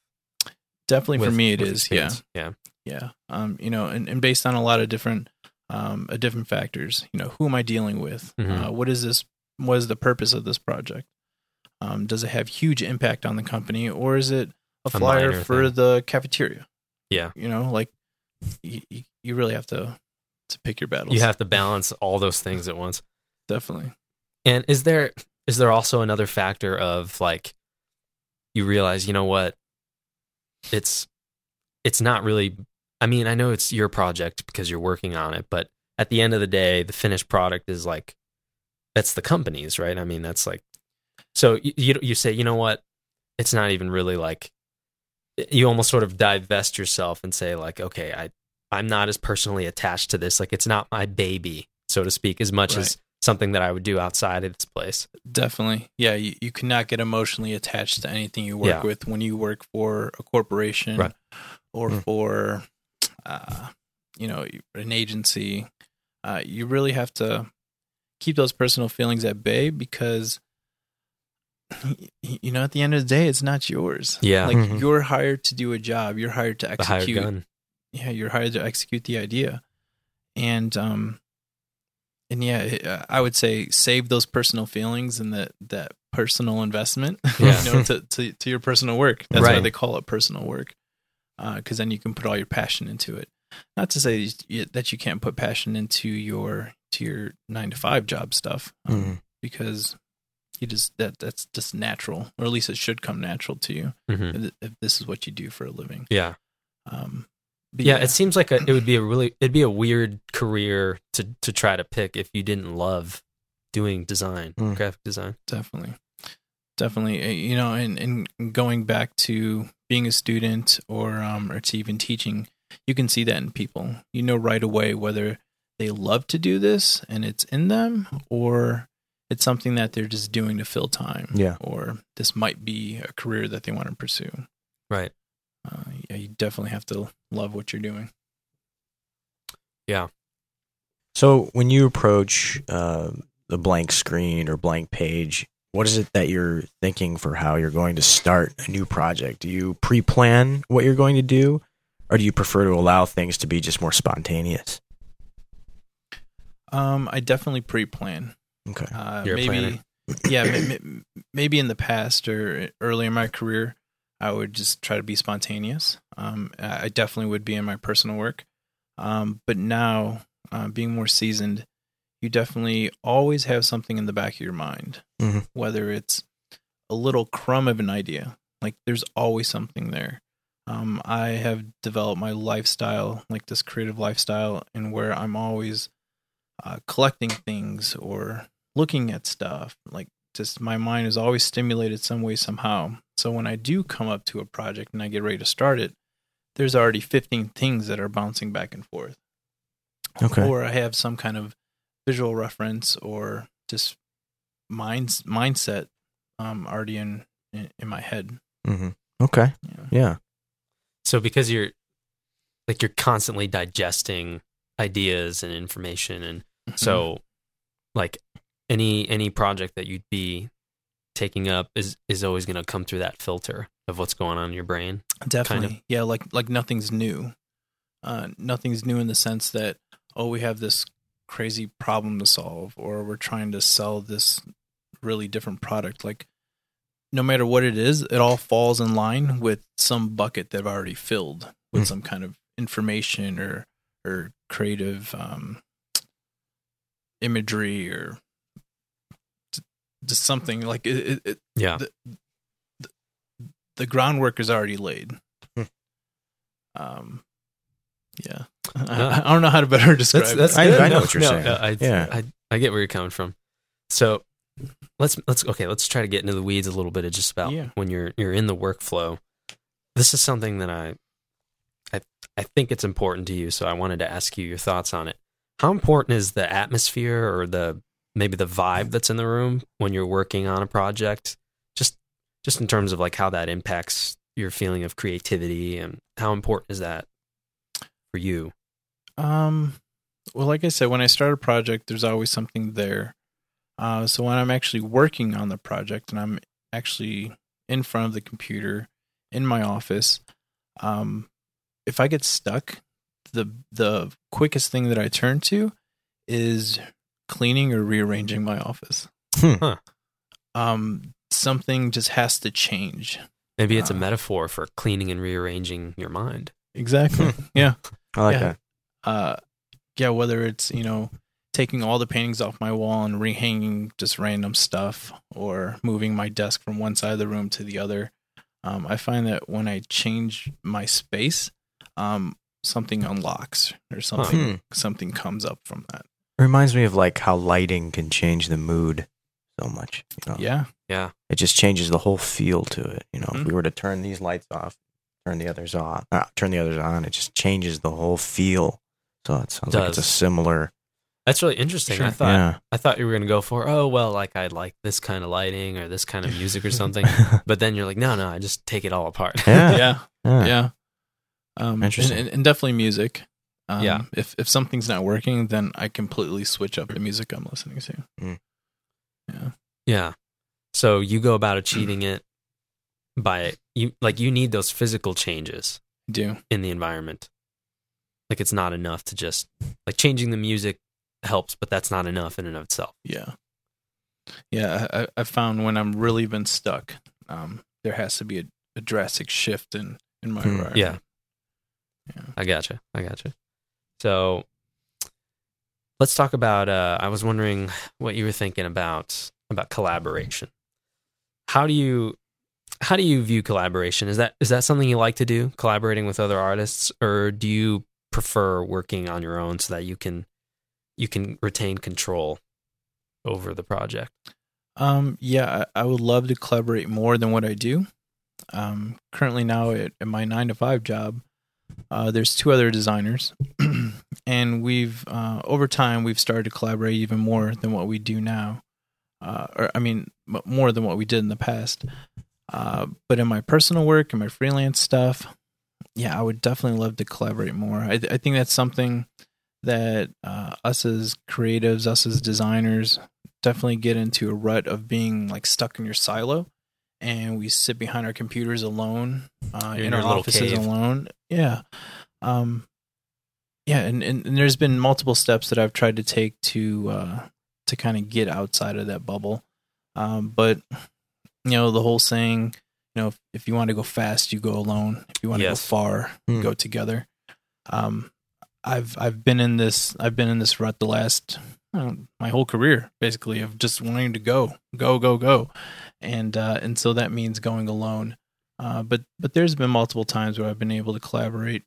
Definitely for me, it is. with is. Yeah. Yeah. yeah um you know and, and based on a lot of different um uh, different factors you know who am i dealing with Mhm. uh, what is this what is the purpose of this project um does it have huge impact on the company or is it a A flyer minor for thing. the cafeteria Yeah. you know like you, you, you really have to to pick your battles You have to balance all those things at once. definitely And is there is there also another factor of like you realize, you know what? It's it's not really I mean, I know it's your project because you're working on it, but at the end of the day, the finished product is like that's the companies, right? I mean, that's like so you you, you say, you know what? It's not even really like you almost sort of divest yourself and say like, okay, I I'm not as personally attached to this. Like it's not my baby, so to speak, as much as something that I would do outside of this place. definitely yeah you, you cannot get emotionally attached to anything you work Yeah. with when you work for a corporation Right. or Mm. for uh you know an agency uh you really have to keep those personal feelings at bay because you know at the end of the day it's not yours Yeah. like Mhm. you're hired to do a job you're hired to The hired execute gun. yeah you're hired to execute the idea and um and yeah it- uh, i would say save those personal feelings and that that personal investment Yeah. you know to, to to your personal work that's why they call it personal work because then you can put all your passion into it not to say that you can't put passion into your to your nine to five job stuff um, Mhm. because you just that that's just natural or at least it should come natural to you Mhm. if, if this is what you do for a living Yeah. um but yeah, it seems like a, it would be a really it'd be a weird career to to try to pick if you didn't love doing design, Mm. graphic design. definitely definitely Uh, you know and and going back to being a student or um or to even teaching you can see that in people you know right away whether they love to do this and it's in them or it's something that they're just doing to fill time Yeah. or this might be a career that they want to pursue Right. uh, yeah you definitely have to love what you're doing Yeah. So when you approach uh, the blank screen or blank page, what is it that you're thinking for how you're going to start a new project? Do you pre-plan what you're going to do, or do you prefer to allow things to be just more spontaneous? Um i definitely pre-plan Okay. Uh, You're maybe, planner. yeah, may- may- maybe in the past or early in my career, I would just try to be spontaneous. Um, I I definitely would be in my personal work. Um, but now, uh, being more seasoned, you definitely always have something in the back of your mind, Mhm. whether it's a little crumb of an idea. Like there's always something there. Um, I have developed my lifestyle, like this creative lifestyle, and where I'm always uh, collecting things or looking at stuff. Like just my mind is always stimulated some way somehow. So when I do come up to a project and I get ready to start it, there's already 15 things that are bouncing back and forth. Okay. Or I have some kind of visual reference or just minds mindset um already in in, in my head. hmm Okay. Yeah. Yeah. So because you're like you're constantly digesting ideas and information and Mm-hmm. so like any any project that you'd be taking up is is always going to come through that filter of what's going on in your brain. Definitely. Yeah, like like nothing's new. Uh nothing's new in the sense that oh we have this crazy problem to solve or we're trying to sell this really different product like no matter what it is, it all falls in line with some bucket they've already filled with Mm. some kind of information or or creative um imagery or just something like it, it, it Yeah. the, the, the groundwork is already laid. Hmm. Um, yeah, I, I don't know how to better describe That's that's it. I- good. I know No, what you're no, saying. no, I, Yeah. I I get where you're coming from. So let's let's okay, let's try to get into the weeds a little bit of just about Yeah. when you're you're in the workflow. This is something that I I I think it's important to you, so I wanted to ask you your thoughts on it. How important is the atmosphere or the maybe the vibe that's in the room when you're working on a project? Just just in terms of like how that impacts your feeling of creativity and how important is that for you? Um, well, like I said, when I start a project, there's always something there. Uh, so when I'm actually working on the project and I'm actually in front of the computer in my office, um, if I get stuck, the the quickest thing that I turn to is cleaning or rearranging my office. Hmm. Huh. Um, something just has to change. Maybe it's a Uh, metaphor for cleaning and rearranging your mind. Exactly. yeah. I like Yeah. that. uh yeah whether it's you know taking all the paintings off my wall and rehanging just random stuff or moving my desk from one side of the room to the other um, i find that when i change my space um, something unlocks or something Hmm. something comes up from that It reminds me of like how lighting can change the mood so much. You know? yeah Yeah. It just changes the whole feel to it. You know, if Mhm. we were to turn these lights off, turn the others off, uh, turn the others on, it just changes the whole feel. So it sounds like it's a similar. That's really interesting. I thought yeah. I thought you were gonna go for oh well, like I like this kind of lighting or this kind of music or something. but then you're like, no, no, I just take it all apart. Yeah. yeah yeah. yeah um, Interesting. And, and, definitely music um, Yeah. if if something's not working then i completely switch up the music i'm listening to Mm. yeah yeah. So you go about achieving it by you like you need those physical changes do in the environment. Like it's not enough to just like changing the music helps, but that's not enough in and of itself. Yeah. Yeah, I, I- found when I'm really been stuck, um, there has to be a, a drastic shift in, in my Hmm. environment. Yeah. Yeah. I gotcha. I gotcha. So let's talk about uh I was wondering what you were thinking about about collaboration. How do you how do you view collaboration? Is that is that something you like to do, collaborating with other artists, or do you prefer working on your own so that you can you can retain control over the project? Um, yeah, I, I would love to collaborate more than what I do. Um, currently now at, at my nine to five job, uh, there's two other designers, and we've uh, over time we've started to collaborate even more than what we do now. Uh, or I mean, more than what we did in the past. Uh, but in my personal work and my freelance stuff, yeah, I would definitely love to collaborate more. I, I think that's something that uh, us as creatives, us as designers, definitely get into a rut of being like stuck in your silo and we sit behind our computers alone uh, in in our offices cave. alone yeah um yeah and, and, and there's been multiple steps that i've tried to take to uh to kind of get outside of that bubble um but you know the whole saying you know if, if you want to go fast you go alone if you want to Yes. go far you Hmm. go together um i've i've been in this i've been in this rut the last my whole career basically of just wanting to go go go go and uh and so that means going alone. Uh but but there's been multiple times where i've been able to collaborate.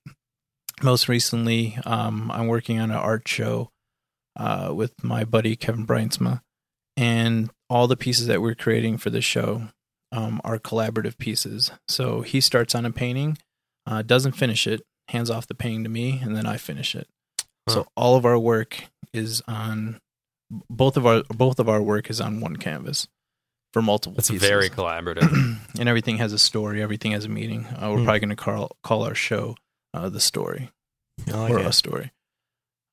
Most recently um i'm working on an art show uh with my buddy kevin Breinsma, and all the pieces that we're creating for the show um are collaborative pieces. So he starts on a painting uh doesn't finish it hands off the painting to me and then i finish it. Huh. so all of our work is on both of our both of our work is on one canvas for multiple It's pieces. very collaborative. and everything has a story everything has a meaning uh, we're Hmm. probably going to call call our show uh, the story like or it. a story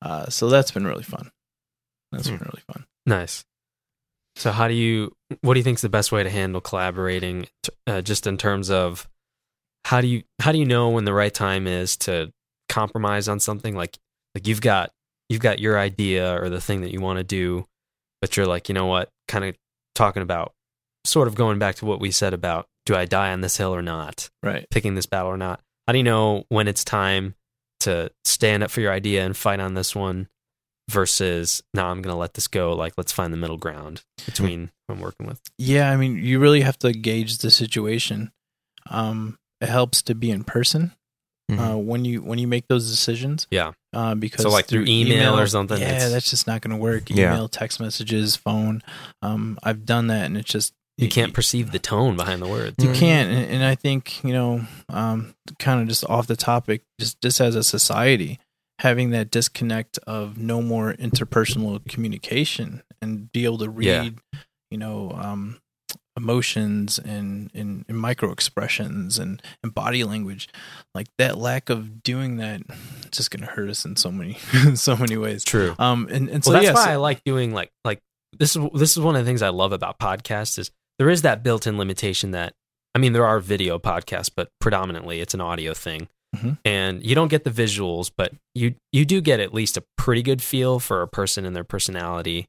uh, so that's been really fun that's Hmm. been really fun nice. So how do you what do you think is the best way to handle collaborating? t- Uh, just in terms of how do you how do you know when the right time is to compromise on something? Like like you've got you've got your idea or the thing that you want to do, but you're like, you know what? Kind of talking about sort of going back to what we said about do I die on this hill or not? Right. Picking this battle or not? How do you know when it's time to stand up for your idea and fight on this one versus no, I'm gonna let this go. Like let's find the middle ground between who I'm working with. Yeah, I mean, you really have to gauge the situation. Um, it helps to be in person Mhm. uh, when you when you make those decisions. Yeah. Uh, because So, like, through email or something, Yeah, that's just not going to work. Yeah. Email, text messages, phone. Um, I've done that, and it's just You can't perceive the tone behind the words. You Mhm. can't, and, and I think you know, um, kind of just off the topic, just just as a society, having that disconnect of no more interpersonal communication and be able to Yeah. read, you know, um, emotions and, and, and micro expressions and, and body language, like that lack of doing that, it's just gonna hurt us in so many so many ways. True. Um, and and so well, that's yeah, why so- I like doing like like this is this is one of the things I love about podcasts is there is that built-in limitation that I mean there are video podcasts, but predominantly it's an audio thing, Mhm. and you don't get the visuals, but you you do get at least a pretty good feel for a person and their personality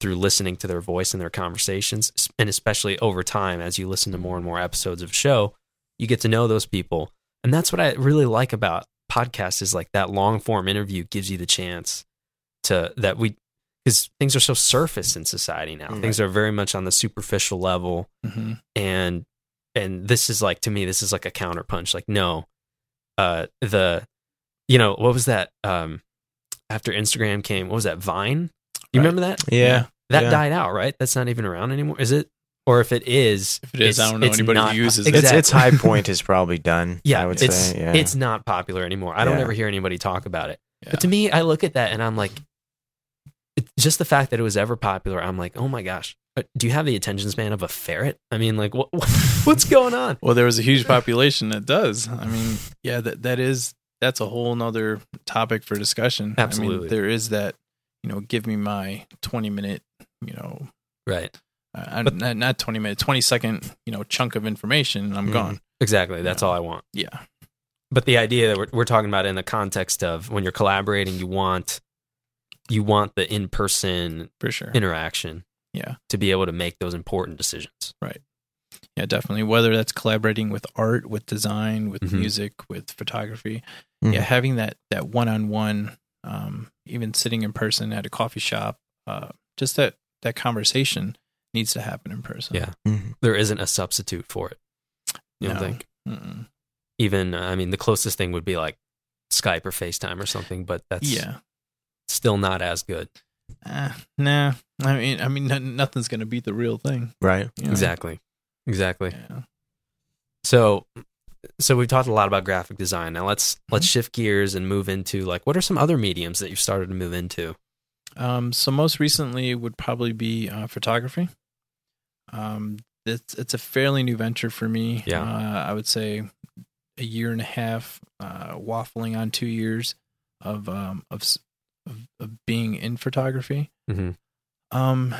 through listening to their voice and their conversations, and especially over time as you listen to more and more episodes of a show, you get to know those people, and that's what I really like about podcasts is like that long form interview gives you the chance to that we because things are so surface in society now. Mm. Things are very much on the superficial level, Mhm. and and this is like to me, this is like a counterpunch. Like no, uh, the you know what was that? Um, after Instagram came, what was that? Vine. You Right. remember that? Yeah. That Yeah. died out, right? That's not even around anymore. Is it? Or if it is, If it is, I don't know it's anybody who not- uses it. Its, its high point is probably done. Yeah, I would it's say. Yeah. it's not popular anymore. I don't Yeah. ever hear anybody talk about it. Yeah. But to me, I look at that and I'm like, it, just the fact that it was ever popular, I'm like, oh my gosh, uh, do you have the attention span of a ferret? I mean, like, what, what's going on? Well, there was a huge population that does. I mean, yeah, that that is that's a whole nother topic for discussion. I Absolutely. mean, there is that, you know, give me my twenty minute, you know, Right. uh, But- not not twenty minute, twenty second, you know, chunk of information, and I'm Mhm. gone. Exactly. That's all I want. Yeah, But the idea that we're, we're talking about in the context of when you're collaborating, you want you want the in person for sure. interaction Yeah, to be able to make those important decisions. Right. Yeah, definitely. Whether that's collaborating with art, with design, with Mhm. music, with photography, Mhm. yeah, having that that one on one, even sitting in person at a coffee shop, uh, just that that conversation needs to happen in person. Yeah. Mhm. There isn't a substitute for it. You don't No. think? Mm-mm. Even, uh, I mean, the closest thing would be like Skype or FaceTime or something, but that's Yeah. Still not as good. Uh, nah. I mean, I mean, n- nothing's gonna beat the real thing. Right. you know? Exactly. Exactly. Yeah. So so we've talked a lot about graphic design. Now let's let's shift gears and move into like what are some other mediums that you've started to move into? Um. So most recently would probably be uh, photography. Um. It's it's a fairly new venture for me. Yeah. Uh, I would say a year and a half, uh, waffling on two years of um of s- of, of being in photography. Mm-hmm. Um.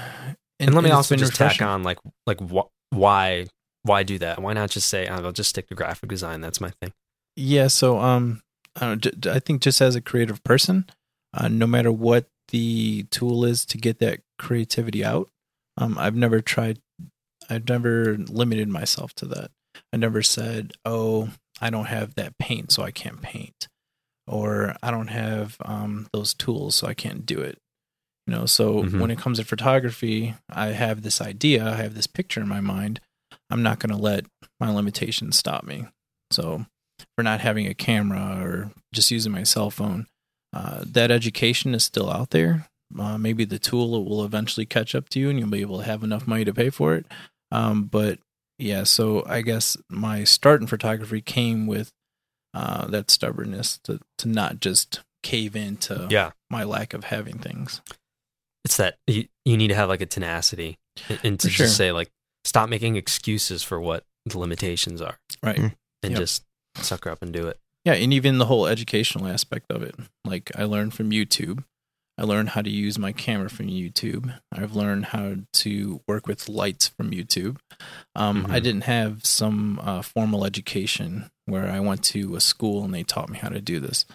And, let me it's also just tack on like like wh- why why do that? Why not just say "Oh, I'll just stick to graphic design? That's my thing. Yeah, so um, I, don't know, j- j- I think just as a creative person, uh, no matter what the tool is to get that creativity out, um, I've never tried, I've never limited myself to that. I never said, "Oh, I don't have that paint, so I can't paint," or "I don't have um, those tools, so I can't do it." You know, so Mhm. when it comes to photography, I have this idea, I have this picture in my mind. I'm not going to let my limitations stop me. So for not having a camera or just using my cell phone. Uh, that education is still out there. Uh, maybe the tool will eventually catch up to you and you'll be able to have enough money to pay for it. Um, but yeah, so I guess my start in photography came with uh, that stubbornness to, to not just cave into Yeah, my lack of having things. it's that you, you need to have like a tenacity and, and to sure. just say like stop making excuses for what the limitations are Right. Mm. and Yep. just sucker up and do it. Yeah, and even the whole educational aspect of it. Like I learned from YouTube. I learned how to use my camera from YouTube. I've learned how to work with lights from YouTube. Um, I Mhm. didn't have some uh, formal education where I went to a school and they taught me how to do this.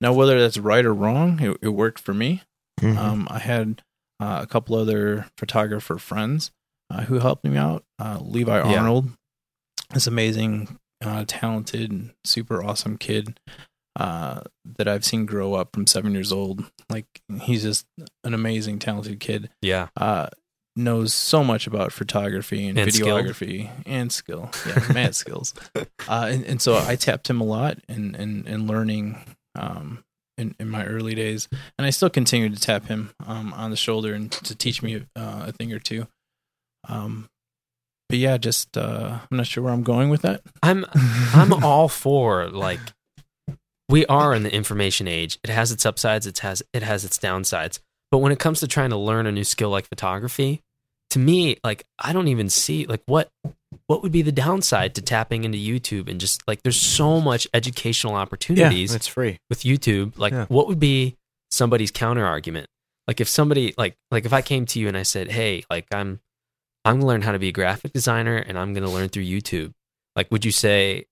Now, whether that's right or wrong, it, it worked for me. Mhm. Um, I had uh, a couple other photographer friends uh, who helped me out. Uh, Levi Yeah. Arnold, this amazing, uh, talented, super awesome kid uh, that I've seen grow up from seven years old. Like he's just an amazing, talented kid. Yeah. Uh, knows so much about photography and, And skilled. videography and skill. Yeah, mad skills. Uh, and, and so I tapped him a lot in in, in learning um, in, in my early days, and I still continue to tap him um, on the shoulder and to teach me uh, a thing or two. Um, but yeah, just uh, I'm not sure where I'm going with that. I'm I'm all for like we are in the information age. It has its upsides, it has it has its downsides. But when it comes to trying to learn a new skill like photography, to me, like I don't even see like what what would be the downside to tapping into YouTube and just like there's so much educational opportunities. yeah, it's free. with YouTube. Like Yeah. what would be somebody's counter argument? Like if somebody like like if I came to you and I said, "Hey, like I'm I'm to learn how to be a graphic designer and I'm to learn through YouTube." Like would you say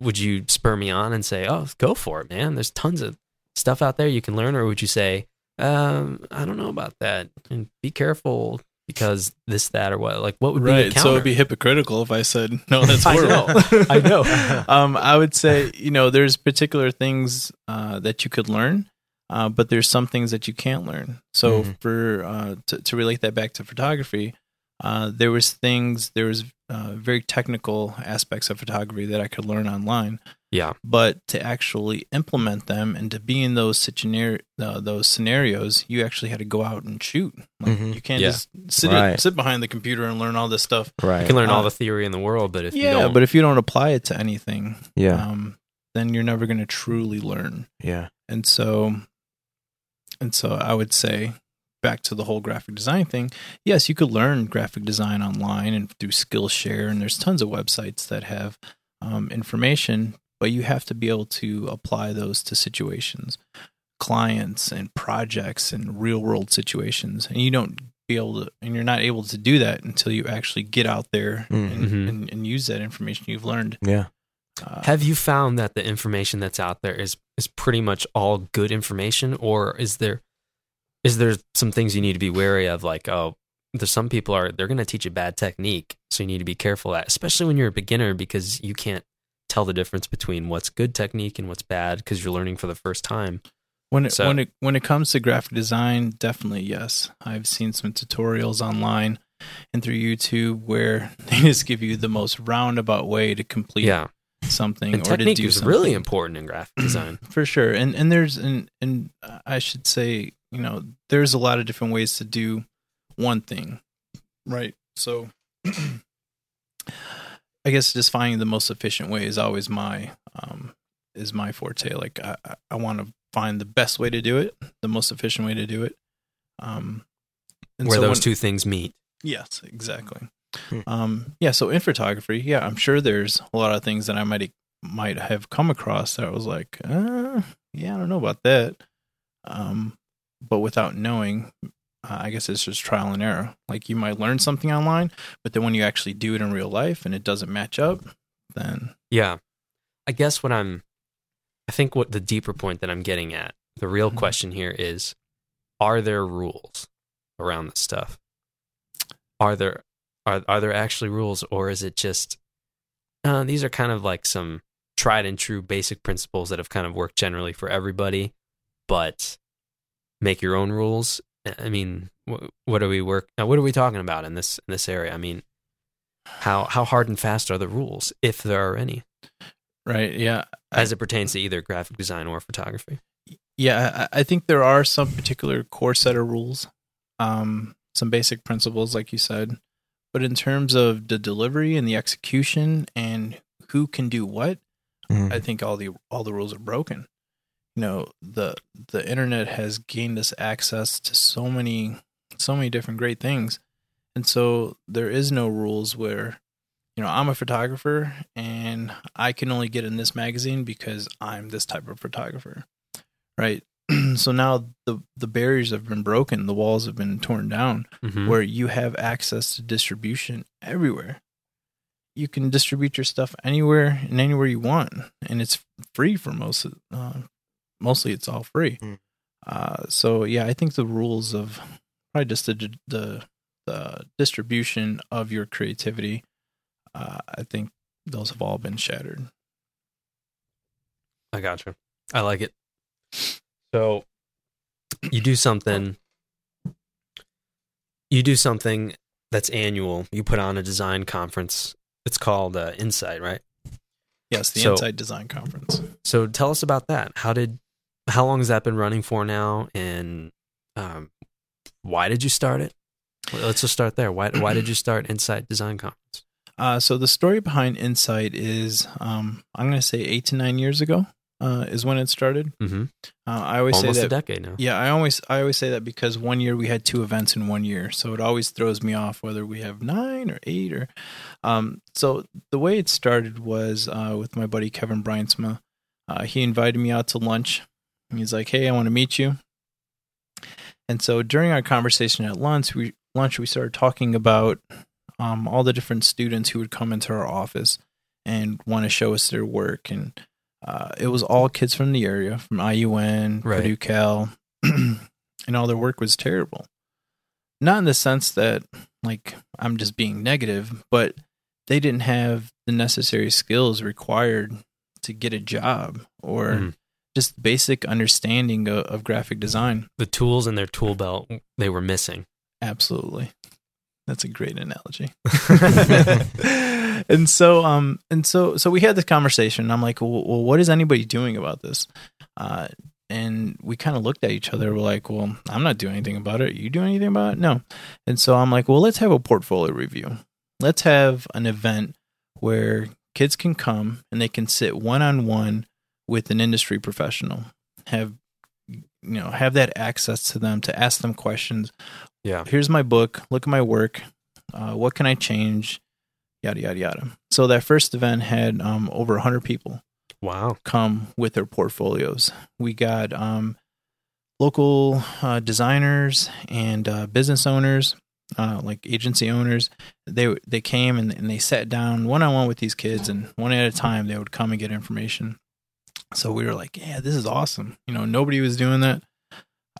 would you spur me on and say, "Oh, go for it, man. There's tons of stuff out there you can learn." Or would you say, um, I don't know about that. And be careful because this that or what? Like what would be Right. So it'd be hypocritical if I said no. That's I horrible. know. I know. um, I would say you know there's particular things uh, that you could learn, uh, but there's some things that you can't learn. So Mhm. for uh, to, to relate that back to photography, uh, there was things there was uh, very technical aspects of photography that I could learn online, yeah. but to actually implement them and to be in those scenario uh, those scenarios, you actually had to go out and shoot. Like Mhm. you can't Yeah. just sit Right. sit behind the computer and learn all this stuff. Right. You can learn all Uh, the theory in the world, but if you yeah, don't but if you don't apply it to anything, yeah. um, then you're never going to truly learn. yeah. And so, and so I would say back to the whole graphic design thing. Yes, you could learn graphic design online and through Skillshare, and there's tons of websites that have um, information, but you have to be able to apply those to situations, clients, and projects and real world situations. And you don't be able to, and you're not able to do that until you actually get out there and, Mhm. and, and use that information you've learned. Yeah. Uh, Have you found that the information that's out there is is pretty much all good information, or is there is there some things you need to be wary of? Like, oh, there's some people are they're going to teach a bad technique, so you need to be careful that, especially when you're a beginner, because you can't tell the difference between what's good technique and what's bad because you're learning for the first time. When it So- when it when it comes to graphic design, definitely yes. I've seen some tutorials online and through YouTube where they just give you the most roundabout way to complete Yeah, something and or to technique do is something. really important in graphic design. for sure. And and there's and and I should say, you know, there's a lot of different ways to do one thing, right? So I guess just finding the most efficient way is always my um is my forte. Like I I- want to find the best way to do it, the most efficient way to do it. Um and where so those when- two things meet. Yes, exactly. Hmm. Um, yeah, so in photography, yeah, I'm sure there's a lot of things that I might might have come across that I was like, uh, yeah, I don't know about that. Um, but without knowing, uh, I guess it's just trial and error. Like you might learn something online, but then when you actually do it in real life and it doesn't match up, then Yeah. I guess what I'm I think what the deeper point that I'm getting at, the real Mhm. question here is are there rules around this stuff? Are there are are there actually rules or is it just uh, these are kind of like some tried and true basic principles that have kind of worked generally for everybody, but make your own rules. I mean, wh- what are we work? What are we talking about in this in this area? I mean, how how hard and fast are the rules, if there are any? right, yeah, as it pertains to either graphic design or photography. yeah, I, I think there are some particular core set of rules, um, some basic principles, like you said. But in terms of the delivery and the execution and who can do what, Mhm. I think all the all the rules are broken. You know, the the internet has gained us access to so many so many different great things. And so there is no rules where you know, I'm a photographer and I can only get in this magazine because I'm this type of photographer. Right? so now the the barriers have been broken, the walls have been torn down, Mhm. where you have access to distribution everywhere. You can distribute your stuff anywhere and anywhere you want, and it's free for most. Uh, mostly, it's all free. Mm. Uh, so yeah, I think the rules of probably just the the, the distribution of your creativity, uh, I think those have all been shattered. I gotcha. I like it. So you do something. You do something that's annual. You put on a design conference. It's called uh, Insight, right? Yes, the So- Inside Design Conference. So tell us about that. How did? How long has that been running for now? And um, why did you start it? Let's just start there. Why Why did you start Insight Design Conference? Uh, so the story behind Insight is, um, I'm going to say eight to nine years ago uh, is when it started. Mm-hmm. Uh, I always Almost say a that. decade now. Yeah, I always I always say that because one year we had two events in one year, so it always throws me off whether we have nine or eight or. Um, so the way it started was uh, with my buddy Kevin Brynsma. Uh, he invited me out to lunch. He's like, "Hey, I want to meet you." And so during our conversation at lunch, we lunch we started talking about um, all the different students who would come into our office and want to show us their work and uh, it was all kids from the area, from IUN, Right. Purdue Cal, and all their work was terrible. Not in the sense that, like, I'm just being negative, but they didn't have the necessary skills required to get a job or Mhm. Just basic understanding of, of graphic design. The tools in their tool belt they were missing. Absolutely. That's a great analogy. and so um and so so we had this conversation. I'm like, well, well what is anybody doing about this? Uh and we kind of looked at each other. We're like, well, I'm not doing anything about it. You doing anything about it? No. And so I'm like, well, let's have a portfolio review. Let's have an event where kids can come and they can sit one on one with an industry professional. Have you know, have that access to them to ask them questions. Yeah. here's my book. Look at my work. Uh, what can i change? Yada yada yada. So that first event had um, over 100 people Wow. come with their portfolios. We got um, local uh, designers and uh, business owners uh, like agency owners. They they came and, and they sat down one on one with these kids and one at a time they would come and get information so we were like yeah this is awesome you know nobody was doing that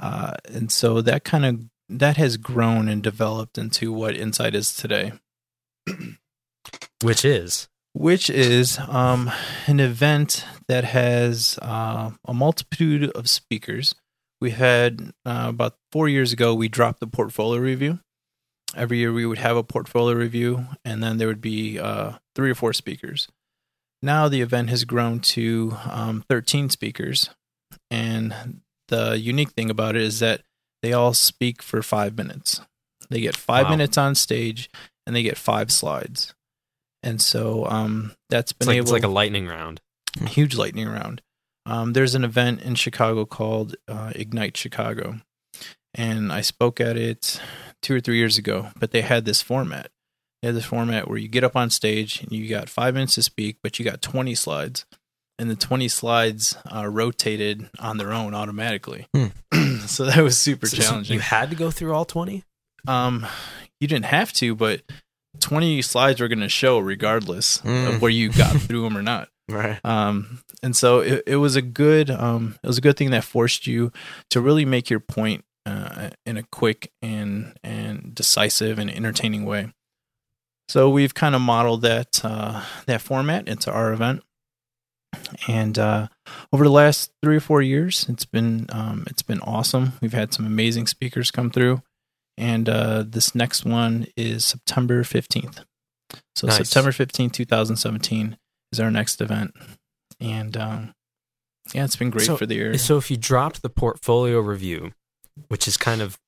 uh, and so that kind of that has grown and developed into what Insight is today, Which is which is um, an event that has uh, a multitude of speakers. We had uh, about four years ago, we dropped the portfolio review. Every year we would have a portfolio review, and then there would be uh, three or four speakers. Now the event has grown to um, 13 speakers, and the unique thing about it is that they all speak for five minutes. They get five Wow. minutes on stage, and they get five slides. And so um, that's it's been like able it's like a lightning round. A huge lightning round. Um, there's an event in Chicago called uh, Ignite Chicago, and I spoke at it two or three years ago. But they had this format. They had this format where you get up on stage and you got five minutes to speak, but you got 20 slides, and the 20 slides uh, rotated on their own automatically. so that was super So- challenging. You had to go through all twenty. Um, you didn't have to, but 20 slides were going to show regardless Mm. of where you got through them or not. Right. Um, and so it, it was a good, um, it was a good thing that forced you to really make your point uh, in a quick and and decisive and entertaining way. So we've kind of modeled that uh, that format into our event, and uh, over the last three or four years, it's been um, it's been awesome. We've had some amazing speakers come through, and uh, this next one is September fifteenth. So Nice. September fifteenth, two thousand seventeen, is our next event, and um, yeah, it's been great So- for the area. So if you dropped the portfolio review, which is kind of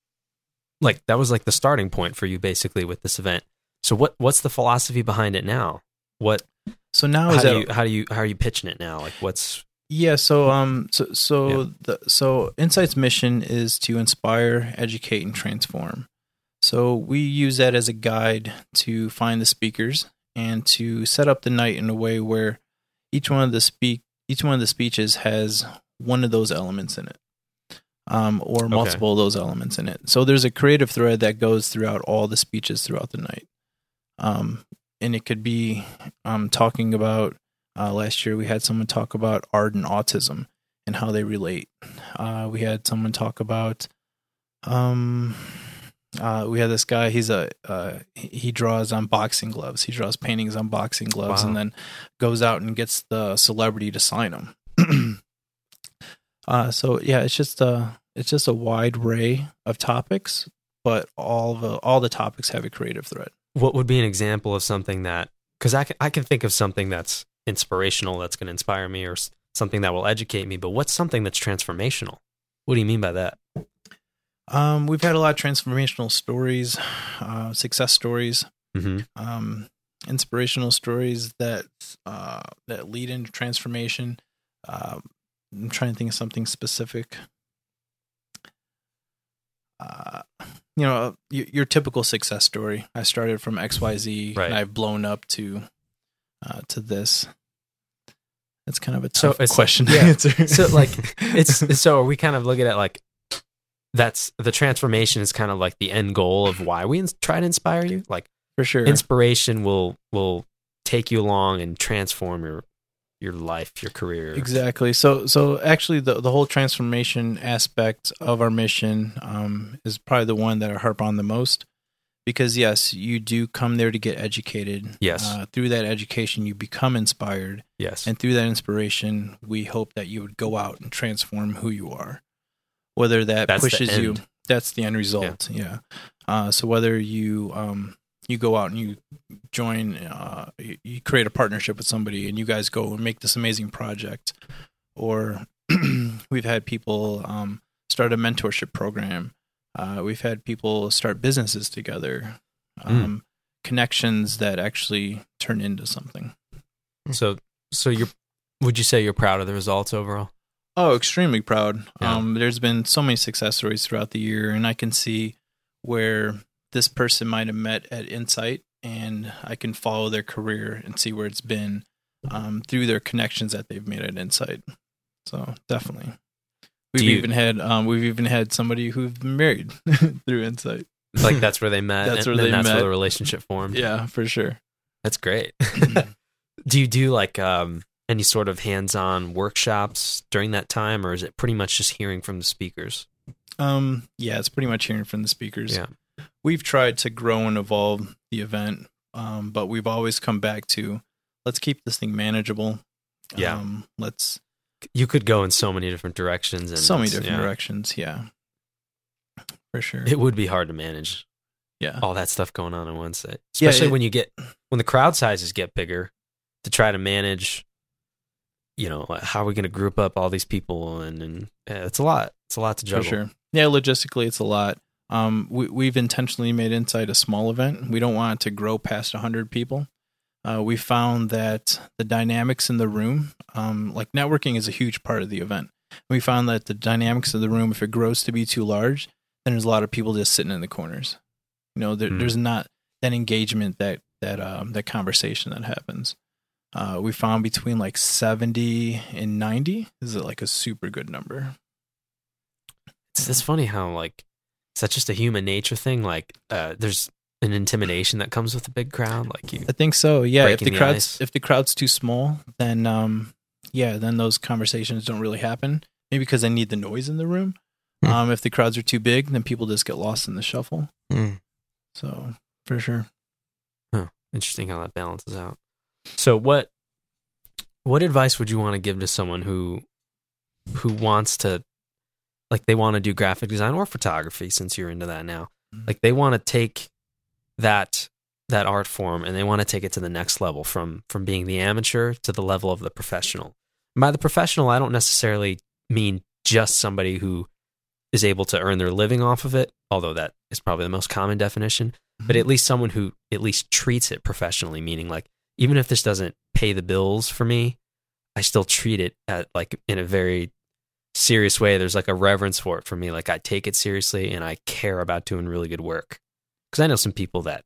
like that was like the starting point for you basically with this event. So what what's the philosophy behind it now? What So now how is do that you how do you how are you pitching it now? Like what's Yeah, so um so so Yeah. the so Insight's mission is to inspire, educate and transform. So we use that as a guide to find the speakers and to set up the night in a way where each one of the speak each one of the speeches has one of those elements in it. um, or multiple of those elements in it. So there's a creative thread that goes throughout all the speeches throughout the night. Um, and it could be um, talking about uh, last year we had someone talk about art and autism and how they relate. Uh, we had someone talk about um uh, we had this guy. He's a uh, he draws on boxing gloves. He draws paintings on boxing gloves, Wow. and then goes out and gets the celebrity to sign them. uh, so yeah, it's just a it's just a wide array of topics, but all the all the topics have a creative thread. What would be an example of something that? Because I can, I can think of something that's inspirational, that's going to inspire me, or something that will educate me. But what's something that's transformational? What do you mean by that? Um, we've had a lot of transformational stories, uh, success stories, hmm um, inspirational stories that uh, that lead into transformation. Um I'm trying to think of something specific. Uh, you know, your, your typical success story. I started from X Y Z, and I've blown up to uh, to this. That's kind of a So tough it's- question to yeah. answer. So, like, It's so are we kind of looking at it like that's the transformation is kind of like the end goal of why we ins- try to inspire you. Like for sure. inspiration will will take you along and transform your your life, your career. Exactly. So so actually the the whole transformation aspect of our mission um, is probably the one that I harp on the most because yes, you do come there to get educated. Yes. Uh, through that education, you become inspired, Yes. and through that inspiration, we hope that you would go out and transform who you are. Whether that That's pushes you that's the end result. Yeah. Uh, so whether you um, you go out and you join, uh, you, create a partnership with somebody, and you guys go and make this amazing project, or we've had people um, start a mentorship program. Uh, we've had people start businesses together. Um, Connections that actually turn into something. so so you're would you say you're proud of the results overall? Oh, extremely proud. Yeah. Um, there's been so many success stories throughout the year, and I can see where this person might have met at Insight, and I can follow their career and see where it's been um, through their connections that they've made at Insight. So definitely, we've you- even had um, we've even had somebody who's been married through Insight. Like that's where they met. That's and where then they that's met. where the relationship formed. Yeah, for sure. That's great. do you do like um any sort of hands-on workshops during that time or is it pretty much just hearing from the speakers? Um, yeah, it's pretty much hearing from the speakers. Yeah. We've tried to grow and evolve the event, um, but we've always come back to let's keep this thing manageable. Yeah. Um, let's You could go in so many different directions and so many different yeah. directions. Yeah. For sure. It would be hard to manage yeah. all that stuff going on in one site, Yeah, especially it- when you get when the crowd sizes get bigger. To try to manage, you know, how are we going to group up all these people, and, and yeah, it's a lot. It's a lot to For juggle. sure. Yeah, logistically, it's a lot. Um, we, we've intentionally made Insight a small event. We don't want it to grow past 100 people. Uh, we found that the dynamics in the room, um, like networking is a huge part of the event. We found that the dynamics of the room, if it grows to be too large, then there's a lot of people just sitting in the corners. You know, there, Hmm. there's not that engagement, that that um, that conversation that happens. Uh, we found between like 70 and 90 is it like a super good number. It's, it's funny how like is that just a human nature thing? Like, uh, there's an intimidation that comes with a big crowd. Like you, I think so. Yeah, if the the crowd's ice. if the crowd's too small, then um, yeah, then those conversations don't really happen. Maybe because they need the noise in the room. Hmm. Um, if the crowds are too big, then people just get lost in the shuffle. Hmm. So for sure. interesting how that balances out. So what what advice would you want to give to someone who who wants to like they want to do graphic design or photography since you're into that now. Mhm. Like they want to take that that art form and they want to take it to the next level from from being the amateur to the level of the professional. And by the professional, I don't necessarily mean just somebody who is able to earn their living off of it, although that is probably the most common definition but at least someone who at least treats it professionally meaning like even if this doesn't pay the bills for me i still treat it at like in a very serious way there's like a reverence for it for me. Like i take it seriously and i care about doing really good work. Because i know some people that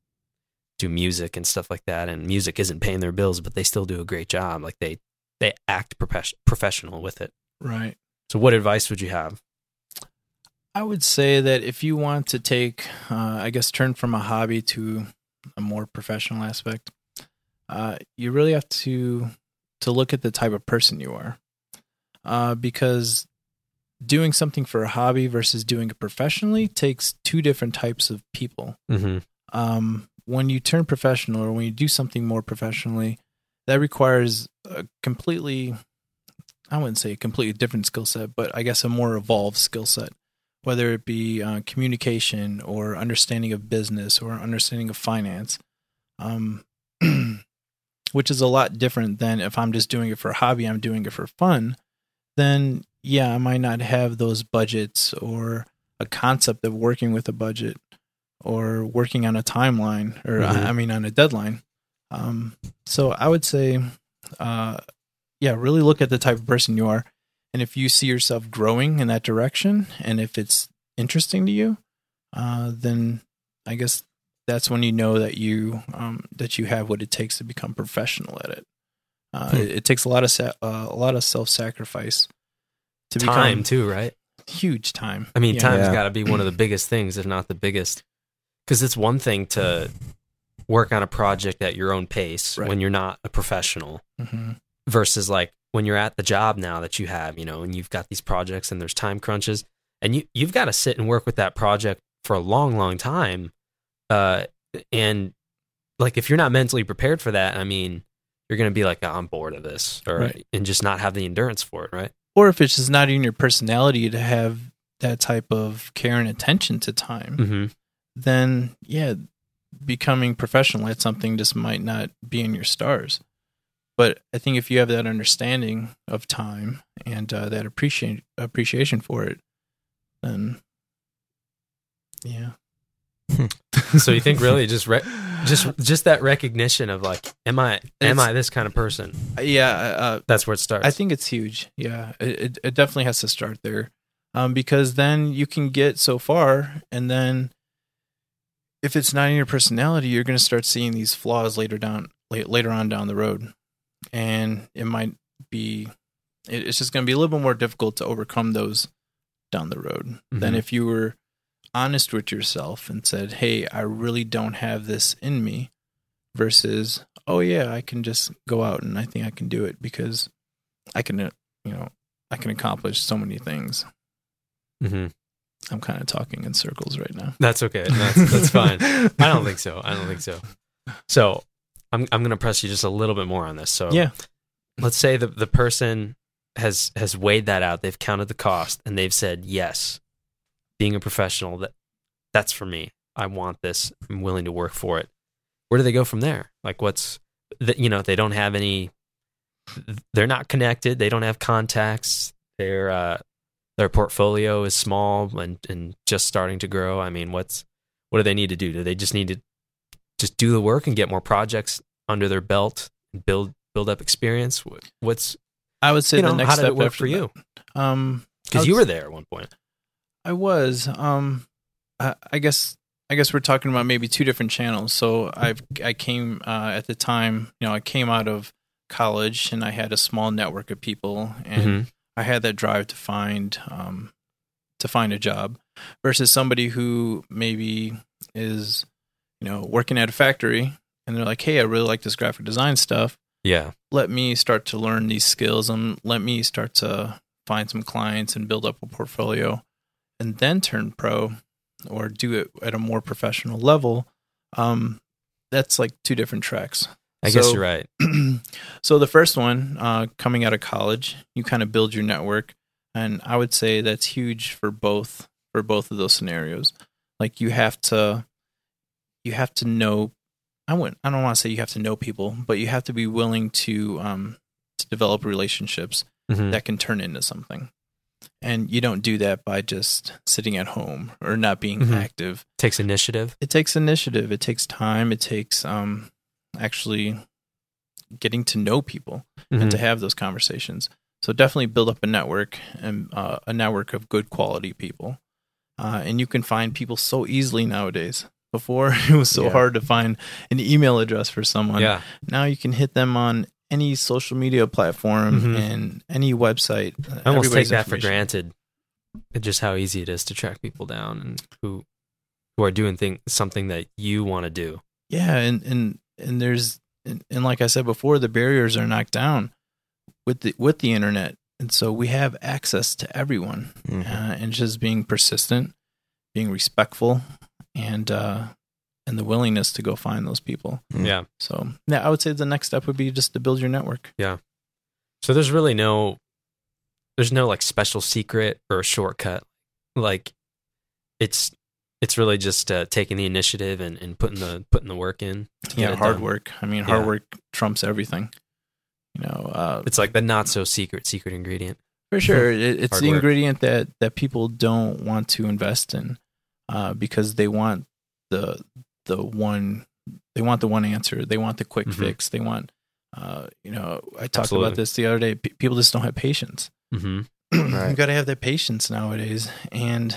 do music and stuff like that and music isn't paying their bills but they still do a great job. Like they they act profes- professional with it. Right. so what advice would you have? I would say that if you want to take, uh, I guess, turn from a hobby to a more professional aspect, uh, you really have to to look at the type of person you are, uh, because doing something for a hobby versus doing it professionally takes two different types of people. Mm-hmm. Um, when you turn professional or when you do something more professionally, that requires a completely, I wouldn't say a completely different skill set, but I guess a more evolved skill set, whether it be uh, communication or understanding of business or understanding of finance, um, which is a lot different than if I'm just doing it for a hobby, I'm doing it for fun. Then yeah, I might not have those budgets or a concept of working with a budget or working on a timeline or Mhm. I mean on a deadline. Um, so I would say, uh, yeah, really look at the type of person you are, and if you see yourself growing in that direction, and if it's interesting to you, uh, then I guess that's when you know that you um, that you have what it takes to become professional at it. Uh, Hmm. it, it takes a lot of sa- uh, a lot of self sacrifice to Time too, right? huge time. I mean, Yeah. time's Yeah. got to be one of the biggest things, if not the biggest. Because it's one thing to work on a project at your own pace Right. when you're not a professional, Mhm. versus like when you're at the job now that you have, you know, and you've got these projects and there's time crunches, and you you've got to sit and work with that project for a long, long time. Uh, and like if you're not mentally prepared for that, I mean, you're gonna be like, oh, I'm bored of this, or Right. and just not have the endurance for it, right? Or if it's just not in your personality to have that type of care and attention to time, Mm-hmm. then yeah, becoming professional at something just might not be in your stars. But I think if you have that understanding of time and uh, that appreciate appreciation for it, then yeah, So you think really just re- just just that recognition of like, am I am It's- I this kind of person? yeah, uh, That's where it starts. I think it's huge. Yeah, it, it, it definitely has to start there, um, because then you can get so far, and then if it's not in your personality, you're going to start seeing these flaws later down, later on down the road, and it might be, it, it's just going to be a little bit more difficult to overcome those down the road than Mhm. if you were honest with yourself and said, "Hey, I really don't have this in me," versus, "Oh yeah, I can just go out and I think I can do it because I can, uh, you know, I can accomplish so many things." Mm-hmm. I'm kind of talking in circles right now. That's okay. That's that's fine. I don't think so. I don't think so. So I'm I'm gonna press you just a little bit more on this. So Yeah. let's say the the person has has weighed that out. They've counted the cost and they've said yes, being a professional that that's for me. I want this. I'm willing to work for it. Where do they go from there? Like what's that? You know, they don't have any. They're not connected. They don't have contacts. Their uh, their portfolio is small and and just starting to grow. I mean, what's what do they need to do? Do they just need to just do the work and get more projects under their belt and build build up experience? What's I would say you the know next how did step it work for you? Um, Because you were there at one point. I was. Um, I, I guess. I guess we're talking about maybe two different channels. So I've I came uh, at the time. You know, I came out of college and I had a small network of people, and Mhm. I had that drive to find um, to find a job versus somebody who maybe is you know working at a factory and they're like, hey, I really like this graphic design stuff. Yeah. Let me start to learn these skills and let me start to find some clients and build up a portfolio and then turn pro or do it at a more professional level. Um, that's like two different tracks. I guess you're right. so the first one, uh, coming out of college, you kind of build your network, and I would say that's huge for both for both of those scenarios. Like you have to, you have to know. I wouldn't. I don't want to say you have to know people, but you have to be willing to um to develop relationships Mhm. that can turn into something. And you don't do that by just sitting at home or not being Mhm. active Takes initiative. it takes initiative it takes time it takes um actually getting to know people Mhm. and to have those conversations so definitely build up a network and uh, a network of good quality people uh, and you can find people so easily nowadays before it was so Yeah. hard to find an email address for someone yeah. now you can hit them on any social media platform Mhm. and any website I almost take that for granted. just how easy it is to track people down and who who are doing thing something that you want to do. Yeah, and and and there's and, and like I said before, the barriers are knocked down with the with the internet, and so we have access to everyone, Mhm. uh, and just being persistent, being respectful, and uh, and the willingness to go find those people. Mm. Yeah. So yeah, I would say the next step would be just to build your network. Yeah. So there's really no there's no like special secret or a shortcut. Like it's it's really just uh, taking the initiative and, and putting the putting the work in. Yeah, hard done. work. I mean, hard Yeah. work trumps everything. You know, uh, It's like the not so secret secret ingredient. For sure, it, it's Hard the work. ingredient that that people don't want to invest in, uh, because they want the the one they want the one answer. They want the quick Mhm. fix. They want, uh, you know, I talked Absolutely. about this the other day. P- people just don't have patience. Mm-hmm. Right. you got to have that patience nowadays, and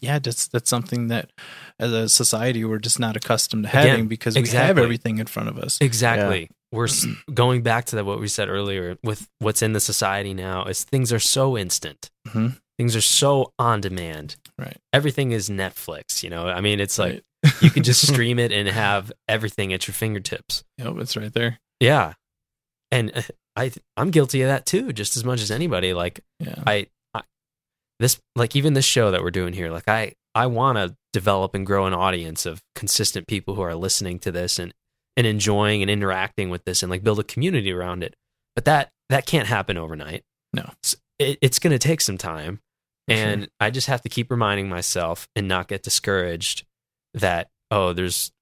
yeah, that's that's something that as a society we're just not accustomed to Again, having because we have everything in front of us. Exactly. We're going back to that what we said earlier with what's in the society now is things are so instant. Mhm. Things are so on demand. Right. Everything is Netflix, you know. I mean, it's like Right. You can just stream it and have everything at your fingertips. Yep, it's right there. Yeah. And uh, I I'm guilty of that too, just as much as anybody. Like Yeah. I, I this like even this show that we're doing here, like I I want to develop and grow an audience of consistent people who are listening to this and and enjoying and interacting with this and like build a community around it. But that that can't happen overnight. No. S- it, it's going to take some time, For sure. and I just have to keep reminding myself and not get discouraged that oh there's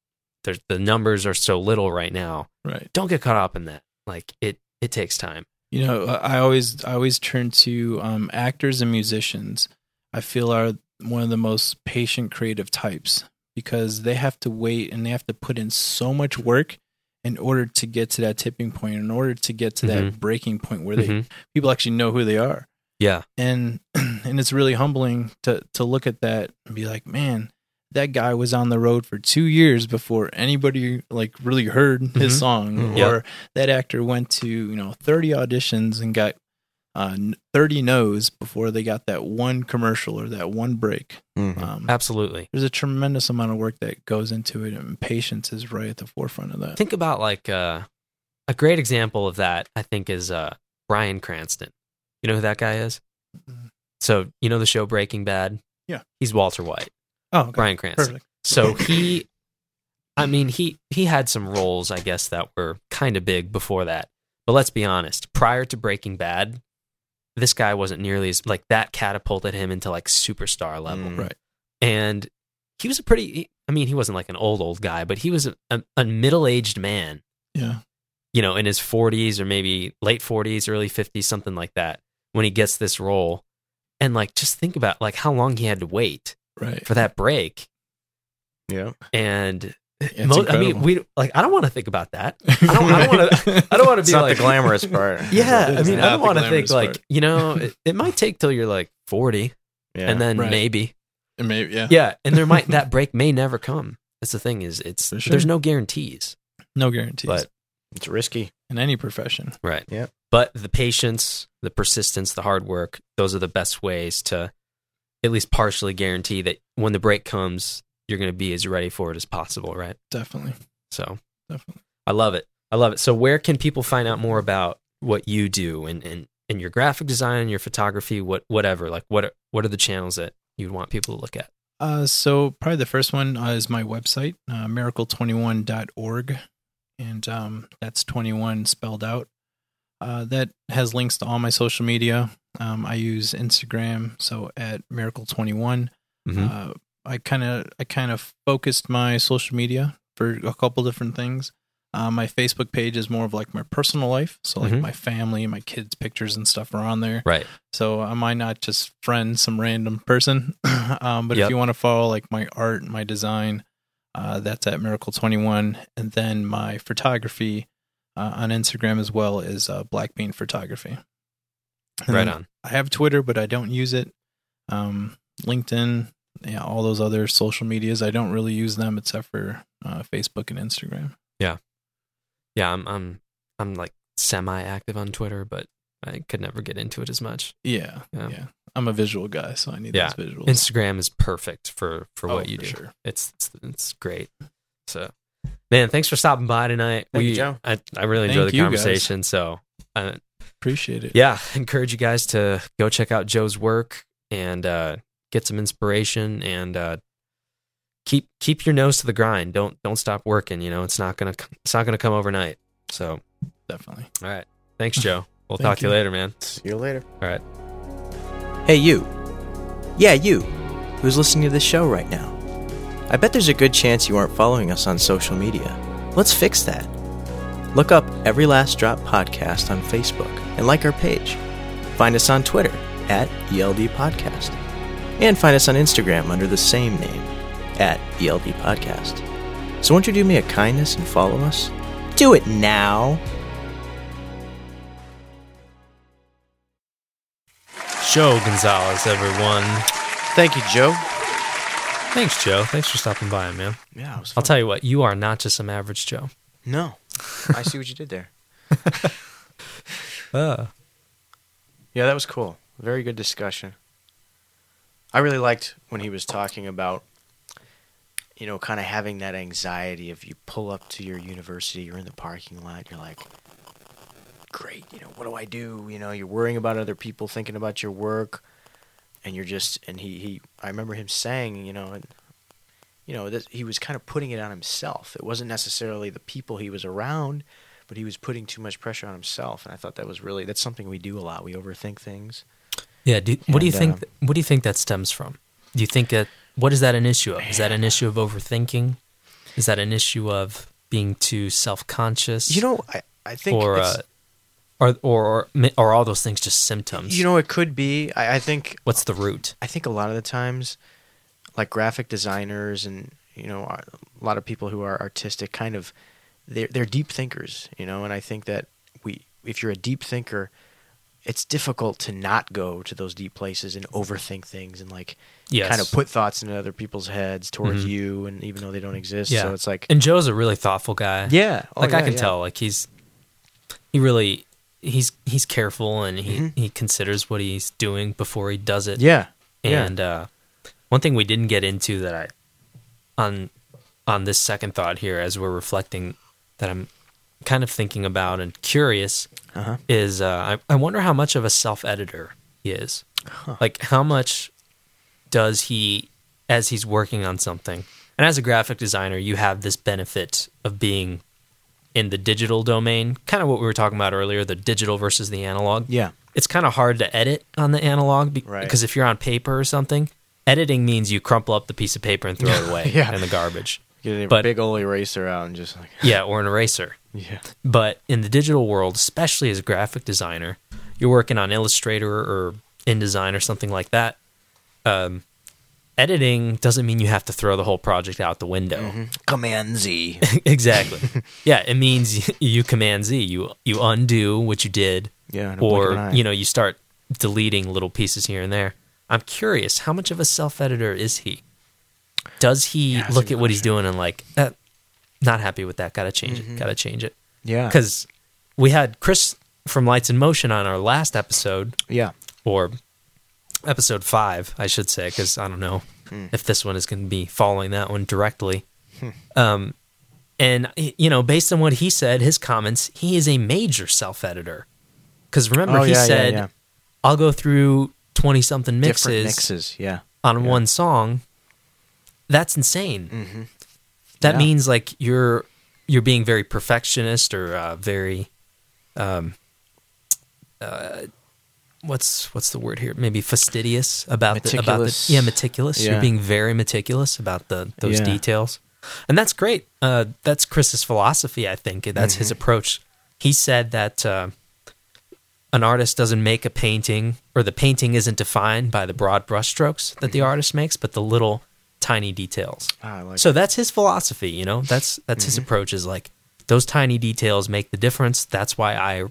there's the numbers are so little right now. Right. Don't get caught up in that. Like it it takes time. You know, I always I always turn to um, actors and musicians. I feel are one of the most patient, creative types because they have to wait and they have to put in so much work in order to get to that tipping point, in order to get to that breaking point where they Mhm. people actually know who they are. Yeah. And and it's really humbling to to look at that and be like, man, that guy was on the road for two years before anybody like really heard his Mhm. song, Mhm. Yeah. or that actor went to you know thirty auditions and got uh, thirty no's before they got that one commercial or that one break. Mhm. Um, Absolutely. there's a tremendous amount of work that goes into it, and patience is right at the forefront of that. think about like uh, a great example of that i think is uh, bryan cranston you know who that guy is so you know the show breaking bad Yeah. he's walter white Oh, okay. bryan cranston perfect. so he i mean he he had some roles i guess that were kind of big before that but let's be honest prior to breaking bad this guy wasn't nearly as like that catapulted him into like superstar level Mm. Right. and he was a pretty i mean he wasn't like an old old guy but he was a, a, a middle-aged man Yeah. you know, in his 40s or maybe late 40s, early 50s, something like that, when he gets this role. And like, just think about like how long he had to wait Right. for that break. Yeah. And it's mo- I mean, we like, I don't want to think about that. I don't, I don't want to, I don't want to be not like, the glamorous part. yeah. I mean, I don't want to think glamorous like, you know, it, it might take till you're like 40 Yeah. and then Right. maybe, Maybe, yeah. yeah. And there might, that break may never come. That's the thing is it's, sure. there's no guarantees, No guarantees but it's risky. in any profession. Right. Yeah. But the patience, the persistence, the hard work, those are the best ways to at least partially guarantee that when the break comes, you're going to be as ready for it as possible, right? Definitely. So Definitely. I love it. I love it. So where can people find out more about what you do and, and, and your graphic design, your photography, what whatever? Like what are, what are the channels that you'd want people to look at? Uh, so probably the first one uh, is my website, uh, miracle21.org. And um, that's 21 spelled out. Uh, that has links to all my social media. Um, I use Instagram, so at miracle21. Mhm. Uh, I kind of I kind of focused my social media for a couple different things. Uh, my Facebook page is more of like my personal life, so like Mhm. my family, my kids' pictures and stuff are on there. Right. So I might not just friend some random person, um, but Yep. if you want to follow like my art, my design, uh, that's at Miracle Twenty One, and then my photography uh, on Instagram as well is uh, Black Bean Photography. And Right on. I have Twitter, but I don't use it. Um, LinkedIn, yeah, all those other social medias, I don't really use them except for uh, Facebook and Instagram. Yeah, yeah, I'm I'm I'm like semi active on Twitter, but I could never get into it as much. Yeah, Yeah. yeah. I'm a visual guy, so I need Yeah. those visuals. Instagram is perfect for for Oh, what you for do. sure. It's, it's it's great. So, man, thanks for stopping by tonight. Thank you, Joe. I I really enjoyed Thank the you, guys. conversation. So, uh, Appreciate it. yeah, encourage you guys to go check out Joe's work and uh, get some inspiration and uh, keep keep your nose to the grind. Don't don't stop working. You know, it's not gonna it's not gonna come overnight. So, Definitely. all right, thanks, Joe. We'll Thank talk to you you. later, man. See you later. All right. Hey, you. Yeah, you, who's listening to this show right now. I bet there's a good chance you aren't following us on social media. Let's fix that. Look up Every Last Drop Podcast on Facebook and like our page. Find us on Twitter at ELD Podcast. And find us on Instagram under the same name, at ELD Podcast. So won't you do me a kindness and follow us? Do it now! Joe Gonzalez, everyone. Thank you, Joe. Thanks, Joe. Thanks for stopping by, man. Yeah, it was I'll tell you what, you are not just some average Joe. No. I see what you did there. Uh, Yeah, that was cool. Very good discussion. I really liked when he was talking about, you know, kind of having that anxiety of you pull up to your university, you're in the parking lot, you're like, great, you know, what do I do? You know, you're worrying about other people, thinking about your work, and you're just, and he, he I remember him saying, you know, and, you know, that he was kind of putting it on himself. It wasn't necessarily the people he was around, but he was putting too much pressure on himself, and I thought that was really that's something we do a lot. We overthink things. yeah. Do, what do you think? uh, what do you think that stems from? Do you think that what is that an issue of? Is that an issue of overthinking? Is that an issue of being too self conscious? You know, I I think or, it's, uh, or or or are all those things just symptoms? you know it could be. I, I think what's the root? I think a lot of the times, like graphic designers and you know a lot of people who are artistic, kind of they're they're deep thinkers, you know. And I think that we, if you're a deep thinker, it's difficult to not go to those deep places and overthink things and like Yes. kind of put thoughts into other people's heads towards Mhm. you, and even though they don't exist, Yeah. so it's like And Joe's a really thoughtful guy. yeah, oh, like I can yeah. tell. Like he's he really he's he's careful and he Mhm. he considers what he's doing before he does it. Yeah, yeah. And uh, one thing we didn't get into that I on on this second thought here as we're reflecting that I'm kind of thinking about and curious Uh-huh. is uh, I, I wonder how much of a self editor he is. Like how much does he as he's working on something and as a graphic designer you have this benefit of being in the digital domain kind of what we were talking about earlier the digital versus the analog yeah, it's kind of hard to edit on the analog be- Right. because if you're on paper or something, editing means you crumple up the piece of paper and throw it away Yeah. in the garbage. get a But- big old eraser out and just like Yeah, or an eraser. yeah, But in the digital world, especially as a graphic designer, you're working on Illustrator or InDesign or something like that. Um, editing doesn't mean you have to throw the whole project out the window. Command Z. exactly. yeah, it means you command Z. You you undo what you did Yeah, in a blink of an or you know you start deleting little pieces here and there i'm curious how much of a self-editor is he does he Yeah, look at what he's doing and like eh, not happy with that gotta change Mm-hmm. it gotta change it yeah, because we had chris from lights in motion on our last episode yeah, or episode five i should say because i don't know Hmm. if this one is going to be following that one directly um and you know based on what he said his comments he is a major self-editor because remember Oh, he yeah, yeah, said yeah. I'll go through 20 something mixes, different mixes. Yeah, on Yeah. one song. That's insane. mm-hmm. That Yeah. means like you're you're being very perfectionist or uh, very um uh what's what's the word here? Maybe fastidious about the, about the Meticulous. yeah meticulous. You're being very meticulous about the those Yeah. details, and that's great. Uh, that's Chris's philosophy. I think that's his Mm-hmm. approach. He said that uh, an artist doesn't make a painting, or the painting isn't defined by the broad brushstrokes that Mm-hmm. the artist makes, but the little tiny details. Ah, like So that's his philosophy, you know. That's that's his Mm-hmm. approach is like those tiny details make the difference. That's why I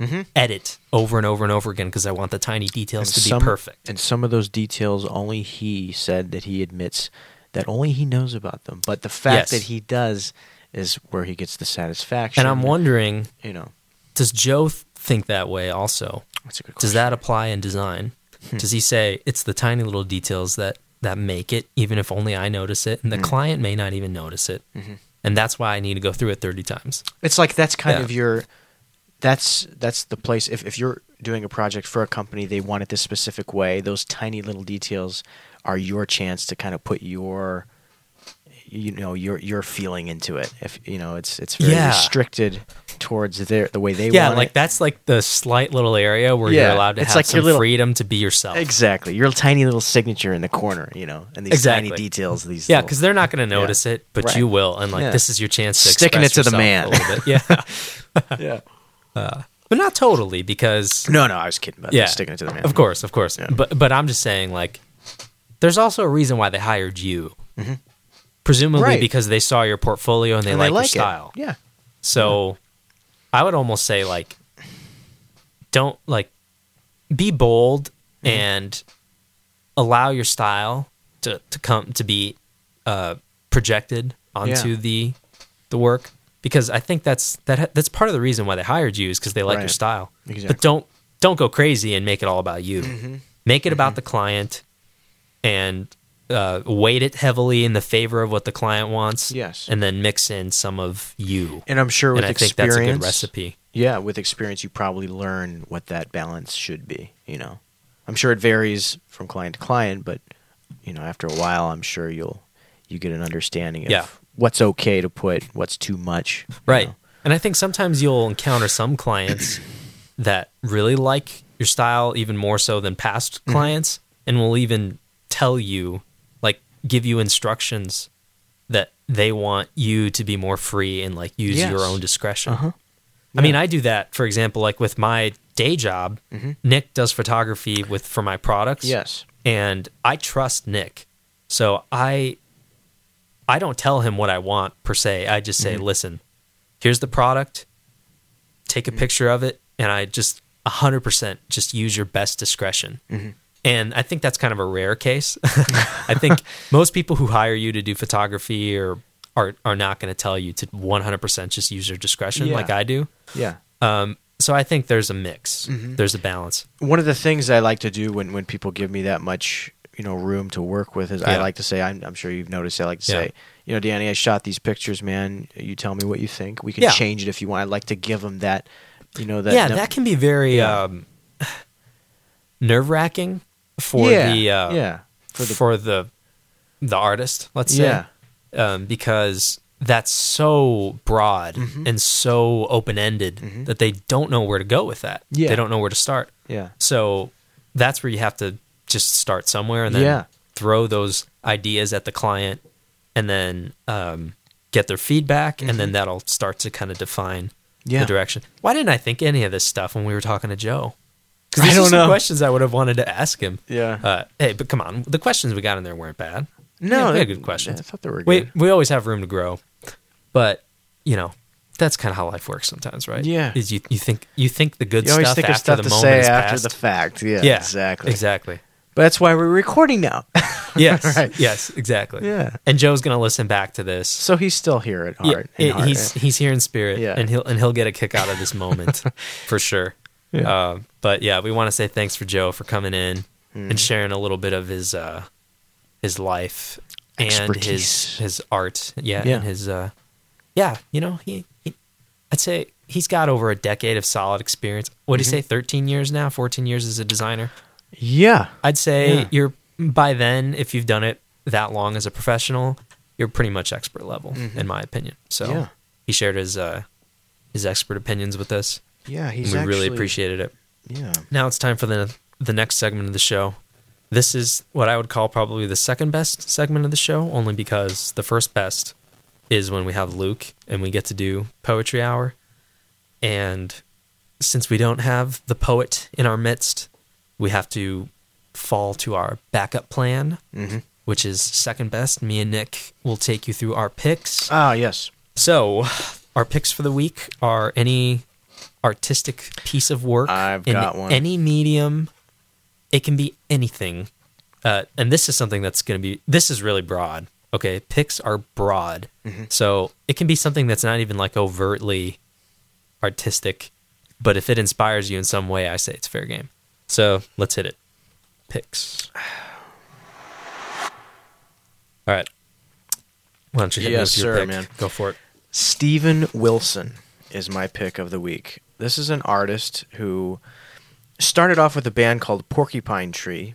Mhm. edit over and over and over again because I want the tiny details And to be perfect. And some of those details, only he said that he admits that only he knows about them. But the fact Yes. that he does is where he gets the satisfaction. And I'm wondering, you know, does Joe th- think that way also. That's a good Does that apply in design? Hmm. Does he say it's the tiny little details that that make it, even if only I notice it, and the hmm. client may not even notice it, mm-hmm. and that's why I need to go through it thirty times. It's like that's kind Yeah. of your that's that's the place if if you're doing a project for a company they want it this specific way, those tiny little details are your chance to kind of put your you know your your feeling into it. If you know it's it's very Yeah. restricted towards their the way they yeah, want like it. that's like the slight little area where Yeah, you're allowed to it's have like some your little- freedom to be yourself. Exactly. Your tiny little signature in the corner, you know, and these Exactly. tiny details, these Yeah, because they're not going to notice it, but Right. you will, and like Yeah. this is your chance to Sticking it to the man. a little bit. Yeah, yeah. but not totally because No, no, I was kidding about yeah, sticking it to the man. Of course, of course. Yeah. But but I'm just saying, like, there's also a reason why they hired you. Presumably Mm-hmm. Right. because they saw your portfolio and they And like, they like your it. style. Yeah. So I would almost say like don't like be bold Mm-hmm. and allow your style to, to come to be uh, projected onto Yeah. the the work because I think that's that that's part of the reason why they hired you is because they like your style. Exactly. Mm-hmm. But don't don't go crazy and make it all about you. Make it about the client and uh, weight it heavily in the favor of what the client wants. Yes. and then mix in some of you And I'm sure with and I think experience, that's a good recipe. Yeah, with experience, you probably learn what that balance should be. You know, I'm sure it varies from client to client, but you know, after a while, I'm sure you'll you get an understanding of Yeah. What's okay to put, what's too much. Right. know. And I think sometimes you'll encounter some clients that really like your style even more so than past Mm-hmm. clients and will even tell you like give you instructions that they want you to be more free and like use Yes. your own discretion. Uh-huh. I mean, I do that for example like with my day job. Nick does photography with for my products. Mm-hmm. Yes. and I trust Nick. So I I don't tell him what I want per se. I just Mm-hmm. say, "Listen, here's the product. Take a picture of it." And I just 100% just use your best discretion. Mm-hmm. And I think that's kind of a rare case. I think most people who hire you to do photography or are are not going to tell you to 100% just use your discretion Yeah. like I do. Yeah. Um, so I think there's a mix. Mm-hmm. There's a balance. One of the things I like to do when, when people give me that much, you know, room to work with is I like to say, I'm, I'm sure you've noticed, I like to Yeah. say, you know, Danny, I shot these pictures, man. You tell me what you think. We can Yeah. change it if you want. I like to give them that, you know, that. yeah, that can be very Yeah. um, nerve wracking for yeah, the uh, yeah. for the, For the the, artist. Let's say, yeah. um, because that's so broad Mm-hmm. and so open ended that they don't know where to go with that. Yeah. they don't know where to start. Yeah. So that's where you have to just start somewhere and then Yeah. throw those ideas at the client and then um, get their feedback and then that'll start to kind of define Mm-hmm. Yeah. the direction. Why didn't I think any of this stuff when we were talking to Joe? Because I these are don't know. questions I would have wanted to ask him. Yeah. Uh, hey, but come on, the questions we got in there weren't bad. no, we they- had good questions. I thought they were good. We we always have room to grow, but you know that's kind of how life works sometimes, right? Yeah. is you you think you think the good you always stuff think after of stuff the to moment say is after past. the fact. Yeah, yeah, exactly. exactly. But that's why we're recording now. Yes, Right. yes, exactly. Yeah. and Joe's gonna listen back to this. so he's still here at heart. in it- heart, he's yeah. he's here in spirit, Yeah. and he'll and he'll get a kick out of this moment for sure. Yeah. Uh, but yeah, we want to say thanks for Joe for coming in Mm-hmm. and sharing a little bit of his uh, his life and his Expertise. his art. Yeah, Yeah. and his uh, yeah, you know, he, he I'd say he's got over a decade of solid experience. What do Mm-hmm. you say? Thirteen years now, fourteen years as a designer. Yeah. I'd say Yeah. you're by then, if you've done it that long as a professional, you're pretty much expert level, in my opinion. So Mm-hmm. Yeah. he shared his uh, his expert opinions with us, Yeah, he's we actually, really appreciated it. Yeah. Now it's time for the the next segment of the show. This is what I would call probably the second best segment of the show, only because the first best is when we have Luke and we get to do poetry hour. And since we don't have the poet in our midst, we have to fall to our backup plan, Mhm. which is second best. Me and Nick will take you through our picks. Ah, yes. So, our picks for the week are any artistic piece of work I've in got one. any medium. It can be anything. Uh, and this is something that's going to be, this is really broad. Okay. Picks are broad. Mm-hmm. So, it can be something that's not even like overtly artistic. but if it inspires you in some way, I say it's fair game. So let's hit it. Picks. All right. Why don't you hit me Yes, with your sir, pick? man. Go for it. Steven Wilson is my pick of the week. This is an artist who started off with a band called Porcupine Tree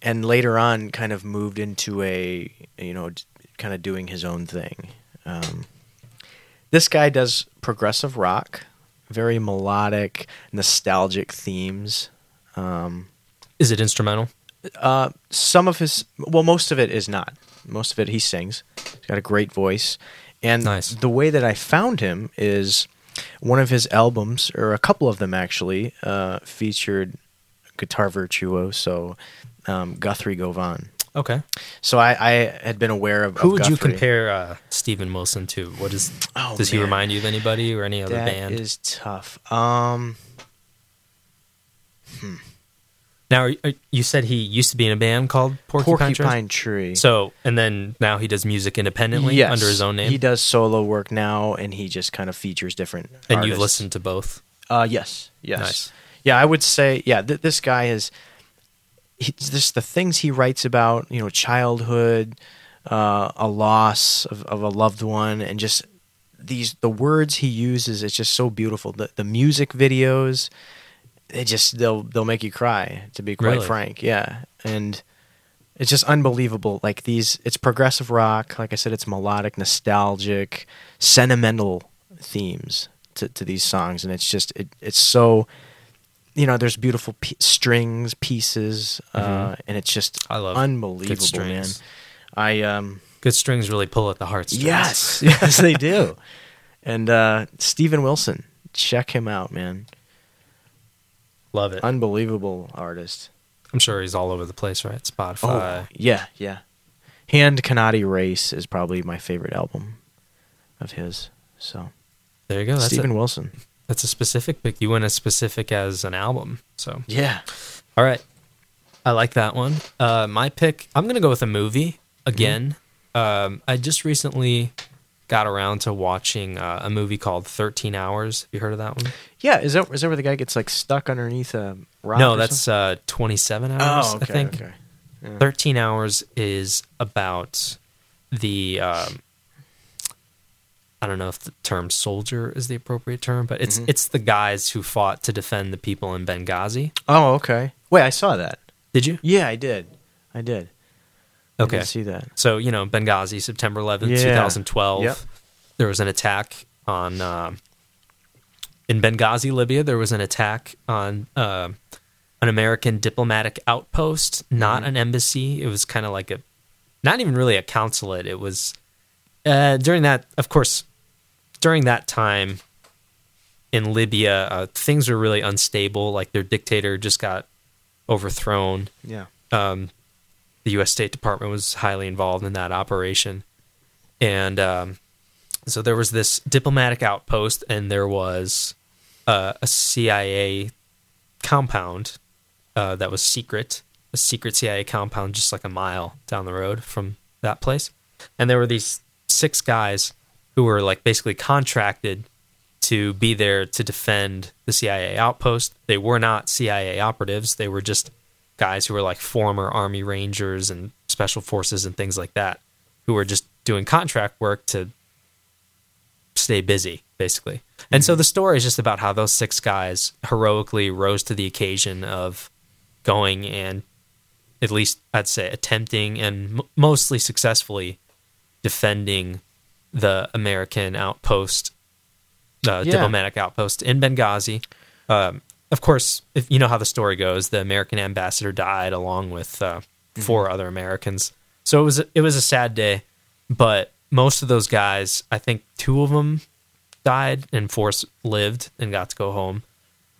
and later on kind of moved into a, you know, kind of doing his own thing. Um, this guy does progressive rock, very melodic, nostalgic themes. Um, Is it instrumental? uh, some of his, well, most of it is not. Most of it he sings. He's got a great voice, and Nice. the way that I found him is one of his albums, or a couple of them actually, uh, featured guitar virtuoso so um, Guthrie Govan. Okay. So I, I had been aware of. Who of would you compare uh, Steven Wilson to? What is? Oh, does he remind you of anybody or any other That band? is tough. Um, now, are, are- you said he used to be in a band called Porcupine, Tree? Porcupine Tree. So, and then now he does music independently Yes. under his own name. He does solo work now, and he just kind of features different. and artists. you've listened to both. Uh, yes, yes, Nice. yeah. I would say, yeah. Th- this guy is, just the things he writes about, you know, childhood, uh, a loss of, of a loved one, and just these the words he uses. It's just so beautiful. The the music videos, they just they'll they'll make you cry. To be quite Really? frank, yeah, and. It's just unbelievable. Like these, it's progressive rock. Like I said, it's melodic, nostalgic, sentimental themes to, to these songs, and it's just it, it's so, you know, there's beautiful p- strings, pieces, uh, and it's just Mm-hmm. I love unbelievable, man. I um, Good strings really pull at the heartstrings. yes, yes, they do. And uh, Steven Wilson, check him out, man. Love it. Unbelievable artist. I'm sure he's all over the place, right? Spotify. Oh, yeah, yeah. Hand Cannot Erase is probably my favorite album of his. So There you go. That's Steven a, Wilson. that's a specific pick. You went as specific as an album. So, Yeah. all right. I like that one. Uh, my pick, I'm going to go with a movie again. Um, I just recently got around to watching uh, a movie called 13 Hours. Have you heard of that one? Yeah, is that is that where the guy gets like stuck underneath a rock? no, that's uh, 27 hours, oh, okay, I think. okay. Yeah. 13 hours is about the um, i don't know if the term soldier is the appropriate term but it's Mhm. it's the guys who fought to defend the people in benghazi Oh, okay. Wait, I saw that. did you Yeah, I did. I did. Okay see that. so you know benghazi september 11th Yeah. 2012 Yep. there was an attack on um in benghazi libya there was an attack on uh, an american diplomatic outpost not Mhm. an embassy it was kind of like a not even really a consulate it was uh, during that of course during that time in libya uh, things were really unstable like their dictator just got overthrown Yeah. um, the U.S. State Department was highly involved in that operation, and um, so there was this diplomatic outpost, and there was uh, a CIA compound uh, that was secret, a secret CIA compound just like a mile down the road from that place, and there were these six guys who were like basically contracted to be there to defend the CIA outpost. They were not CIA operatives. They were just guys who were like former Army Rangers and special forces and things like that, who were just doing contract work to stay busy, basically. And so the story is just about how those six guys heroically rose to the occasion of going and at least I'd say attempting and m- mostly successfully defending the American outpost, uh, Yeah. diplomatic outpost in Benghazi. Um, of course, if you know how the story goes, the American ambassador died along with uh, 4 other Americans. So it was it was a sad day, but most of those guys, I think two of them died and four lived and got to go home.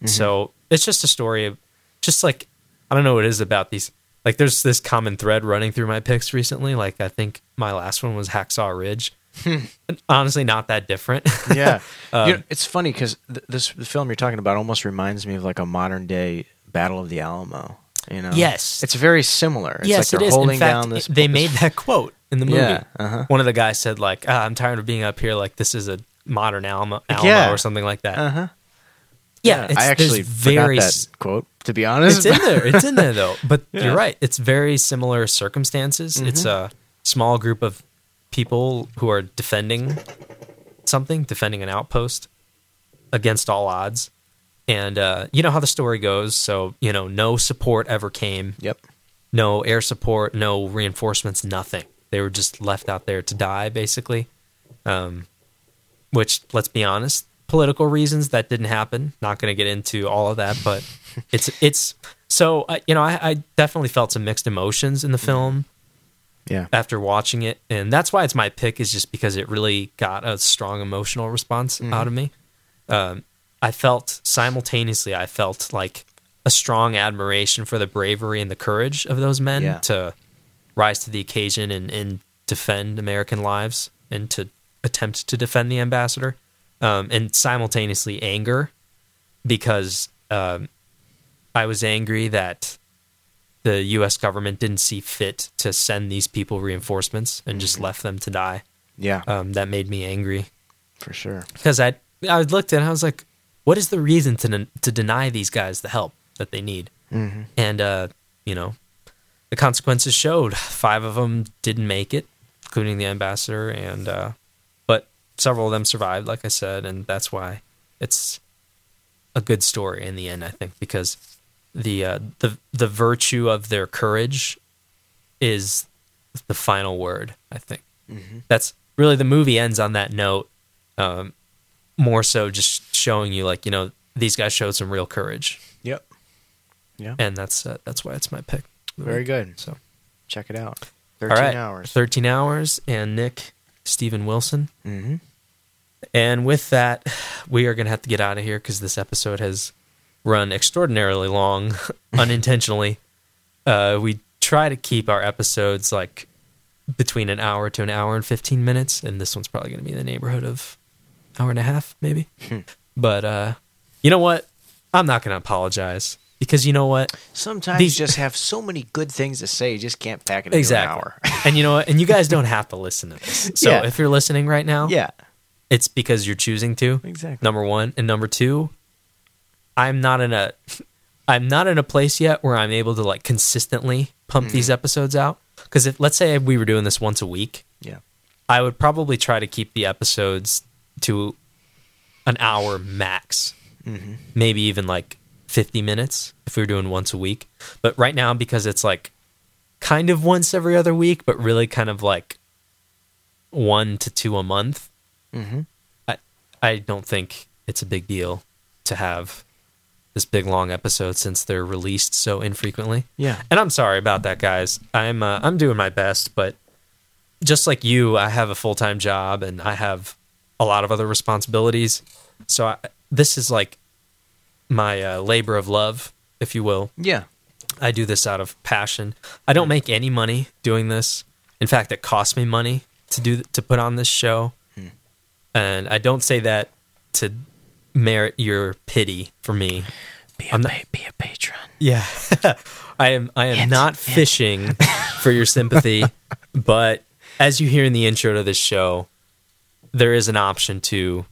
So it's just a story of just like I don't know what it is about these. Like there's this common thread running through my picks recently. Like I think my last one was Hacksaw Ridge. Honestly, not that different. Yeah. Um, you know, it's funny because th- this the film you're talking about almost reminds me of like a modern day Battle of the Alamo. You know. Yes. It's very similar. It's yes, like it they're is. holding In fact, down this. they made that quote in the movie. Yeah, uh-huh. One of the guys said like, ah, "I'm tired of being up here. Like this is a modern Alamo, Alamo Yeah. or something like that." Uh huh. Yeah, it's, I actually very forgot that quote. To be honest, It's in there. It's in there though. But Yeah. you're right. It's very similar circumstances. It's a small group of people who are defending something, defending an outpost against all odds. And uh, you know how the story goes. So you know, no support ever came. Yep. No air support. No reinforcements. Nothing. They were just left out there to die, basically. Um, which, let's be honest, political reasons that didn't happen. Not going to get into all of that, but it's it's so uh, you know I, I definitely felt some mixed emotions in the film Yeah. after watching it, and that's why it's my pick is just because it really got a strong emotional response out of me. Um, I felt simultaneously, I felt like a strong admiration for the bravery and the courage of those men Yeah. to rise to the occasion and, and defend American lives and to attempt to defend the ambassador, um, and simultaneously anger because um, I was angry that the U.S. government didn't see fit to send these people reinforcements and just left them to die. Yeah. Um, that made me angry for sure. because I I looked at it and I was like, what is the reason to den- to deny these guys the help that they need? Mm-hmm. And uh, you know, the consequences showed. Five of them didn't make it, including the ambassador, and uh, but several of them survived, like I said, and that's why it's a good story in the end. I think because the uh, the the virtue of their courage is the final word. I think that's really the movie ends on that note. Um, more so, just showing you like you know these guys showed some real courage, Yep. Yeah. and that's uh, that's why it's my pick. Very good. So Check it out. Thirteen right, hours. thirteen hours, and Nick Steven Wilson. mm-hmm. And with that, we are going to have to get out of here because this episode has run extraordinarily long, unintentionally. Uh, we try to keep our episodes like between an hour to an hour and 15 minutes, and this one's probably going to be in the neighborhood of hour and a half, maybe. but uh, you know what? I'm not going to apologize because you know what? Sometimes These- you just have so many good things to say, you just can't pack it Exactly. an hour. and you know what? And you guys don't have to listen to this. So Yeah. if you're listening right now, yeah. it's because you're choosing to. Exactly. Number one, and number two, I'm not in a, I'm not in a place yet where I'm able to like consistently pump these episodes out. Because if let's say we were doing this once a week, Yeah. I would probably try to keep the episodes to an hour max, Mm-hmm. maybe even like 50 minutes if we were doing once a week. But right now, because it's like kind of once every other week, but really kind of like one to two a month, Mm-hmm. I I don't think it's a big deal to have this big long episode since they're released so infrequently. Yeah. And I'm sorry about that, guys. I'm uh, I'm doing my best, but just like you, I have a full time job and I have a lot of other responsibilities. So I, this is like my uh, labor of love, if you will. Yeah. I do this out of passion. I don't make any money doing this. In fact, it costs me money to do to put on this show. And I don't say that to merit your pity for me. Be I'm a, not- be a patron. Yeah. I am I am Hint, not hint. fishing for your sympathy, but as you hear in the intro to this show, there is an option to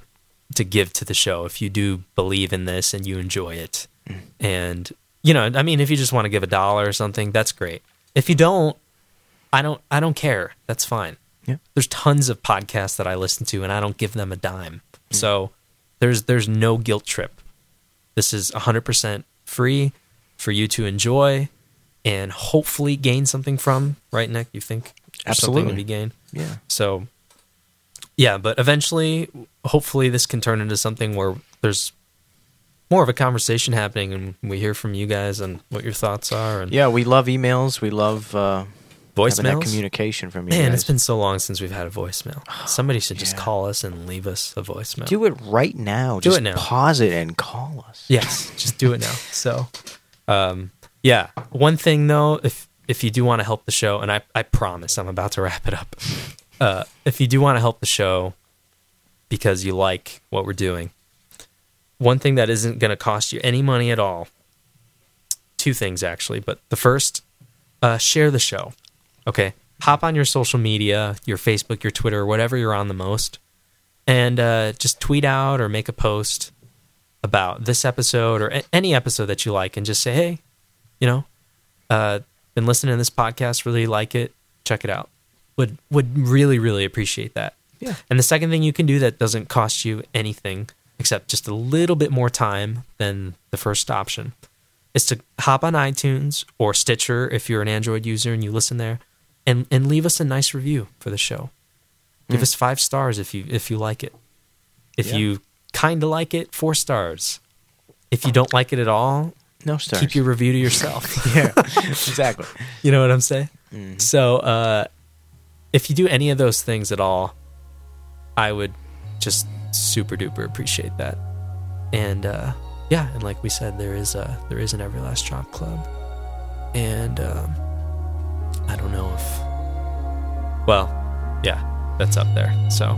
to give to the show if you do believe in this and you enjoy it. Mm. And you know, I mean if you just want to give a dollar or something, that's great. If you don't, I don't I don't care. That's fine. Yeah. There's tons of podcasts that I listen to and I don't give them a dime. Mm. So there's there's no guilt trip. This is 100% free for you to enjoy and hopefully gain something from, right, Nick? You think there's something to Absolutely. be gained? Yeah. So, yeah, but eventually, hopefully, this can turn into something where there's more of a conversation happening and we hear from you guys and what your thoughts are and Yeah, we love emails. We love uh, voicemails. communication from you Man, guys. it's been so long since we've had a voicemail. Somebody should just yeah. call us and leave us a voicemail. Do it right now. Do Just it now. Pause it and call us. Yes, just do it now. So, um, yeah. One thing though, if if you do want to help the show, and I I promise I'm about to wrap it up. Uh, if you do want to help the show because you like what we're doing, one thing that isn't going to cost you any money at all. Two things actually, but the first, uh, share the show. Okay, hop on your social media, your Facebook, your Twitter, whatever you're on the most, and uh, just tweet out or make a post about this episode or a- any episode that you like and just say, hey, you know, uh, been listening to this podcast, really like it, check it out. Would would really really appreciate that. Yeah. And the second thing you can do that doesn't cost you anything except just a little bit more time than the first option is to hop on iTunes or Stitcher if you're an Android user and you listen there and and leave us a nice review for the show. Give Mm. us 5 stars if you if you like it. If Yeah. you kind of like it, 4 stars. If you don't like it at all, No stars. keep your review to yourself. yeah, exactly. you know what I'm saying? Mhm. So, uh, if you do any of those things at all, I would just super duper appreciate that. And uh, yeah, and like we said, there is a there is an Every Last Drop Club, and um, I don't know if, well, yeah, that's up there. So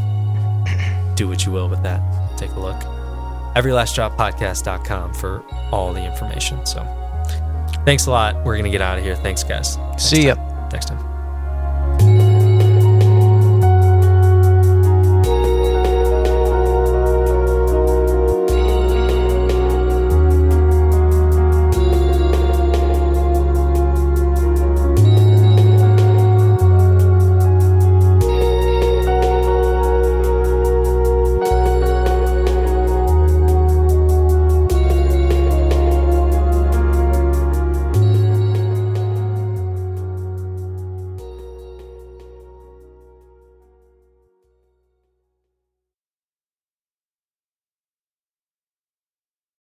do what you will with that. Take a look. Everylastdroppodcast.com for all the information. So thanks a lot. We're gonna get out of here. Thanks, guys. See ya. Next time.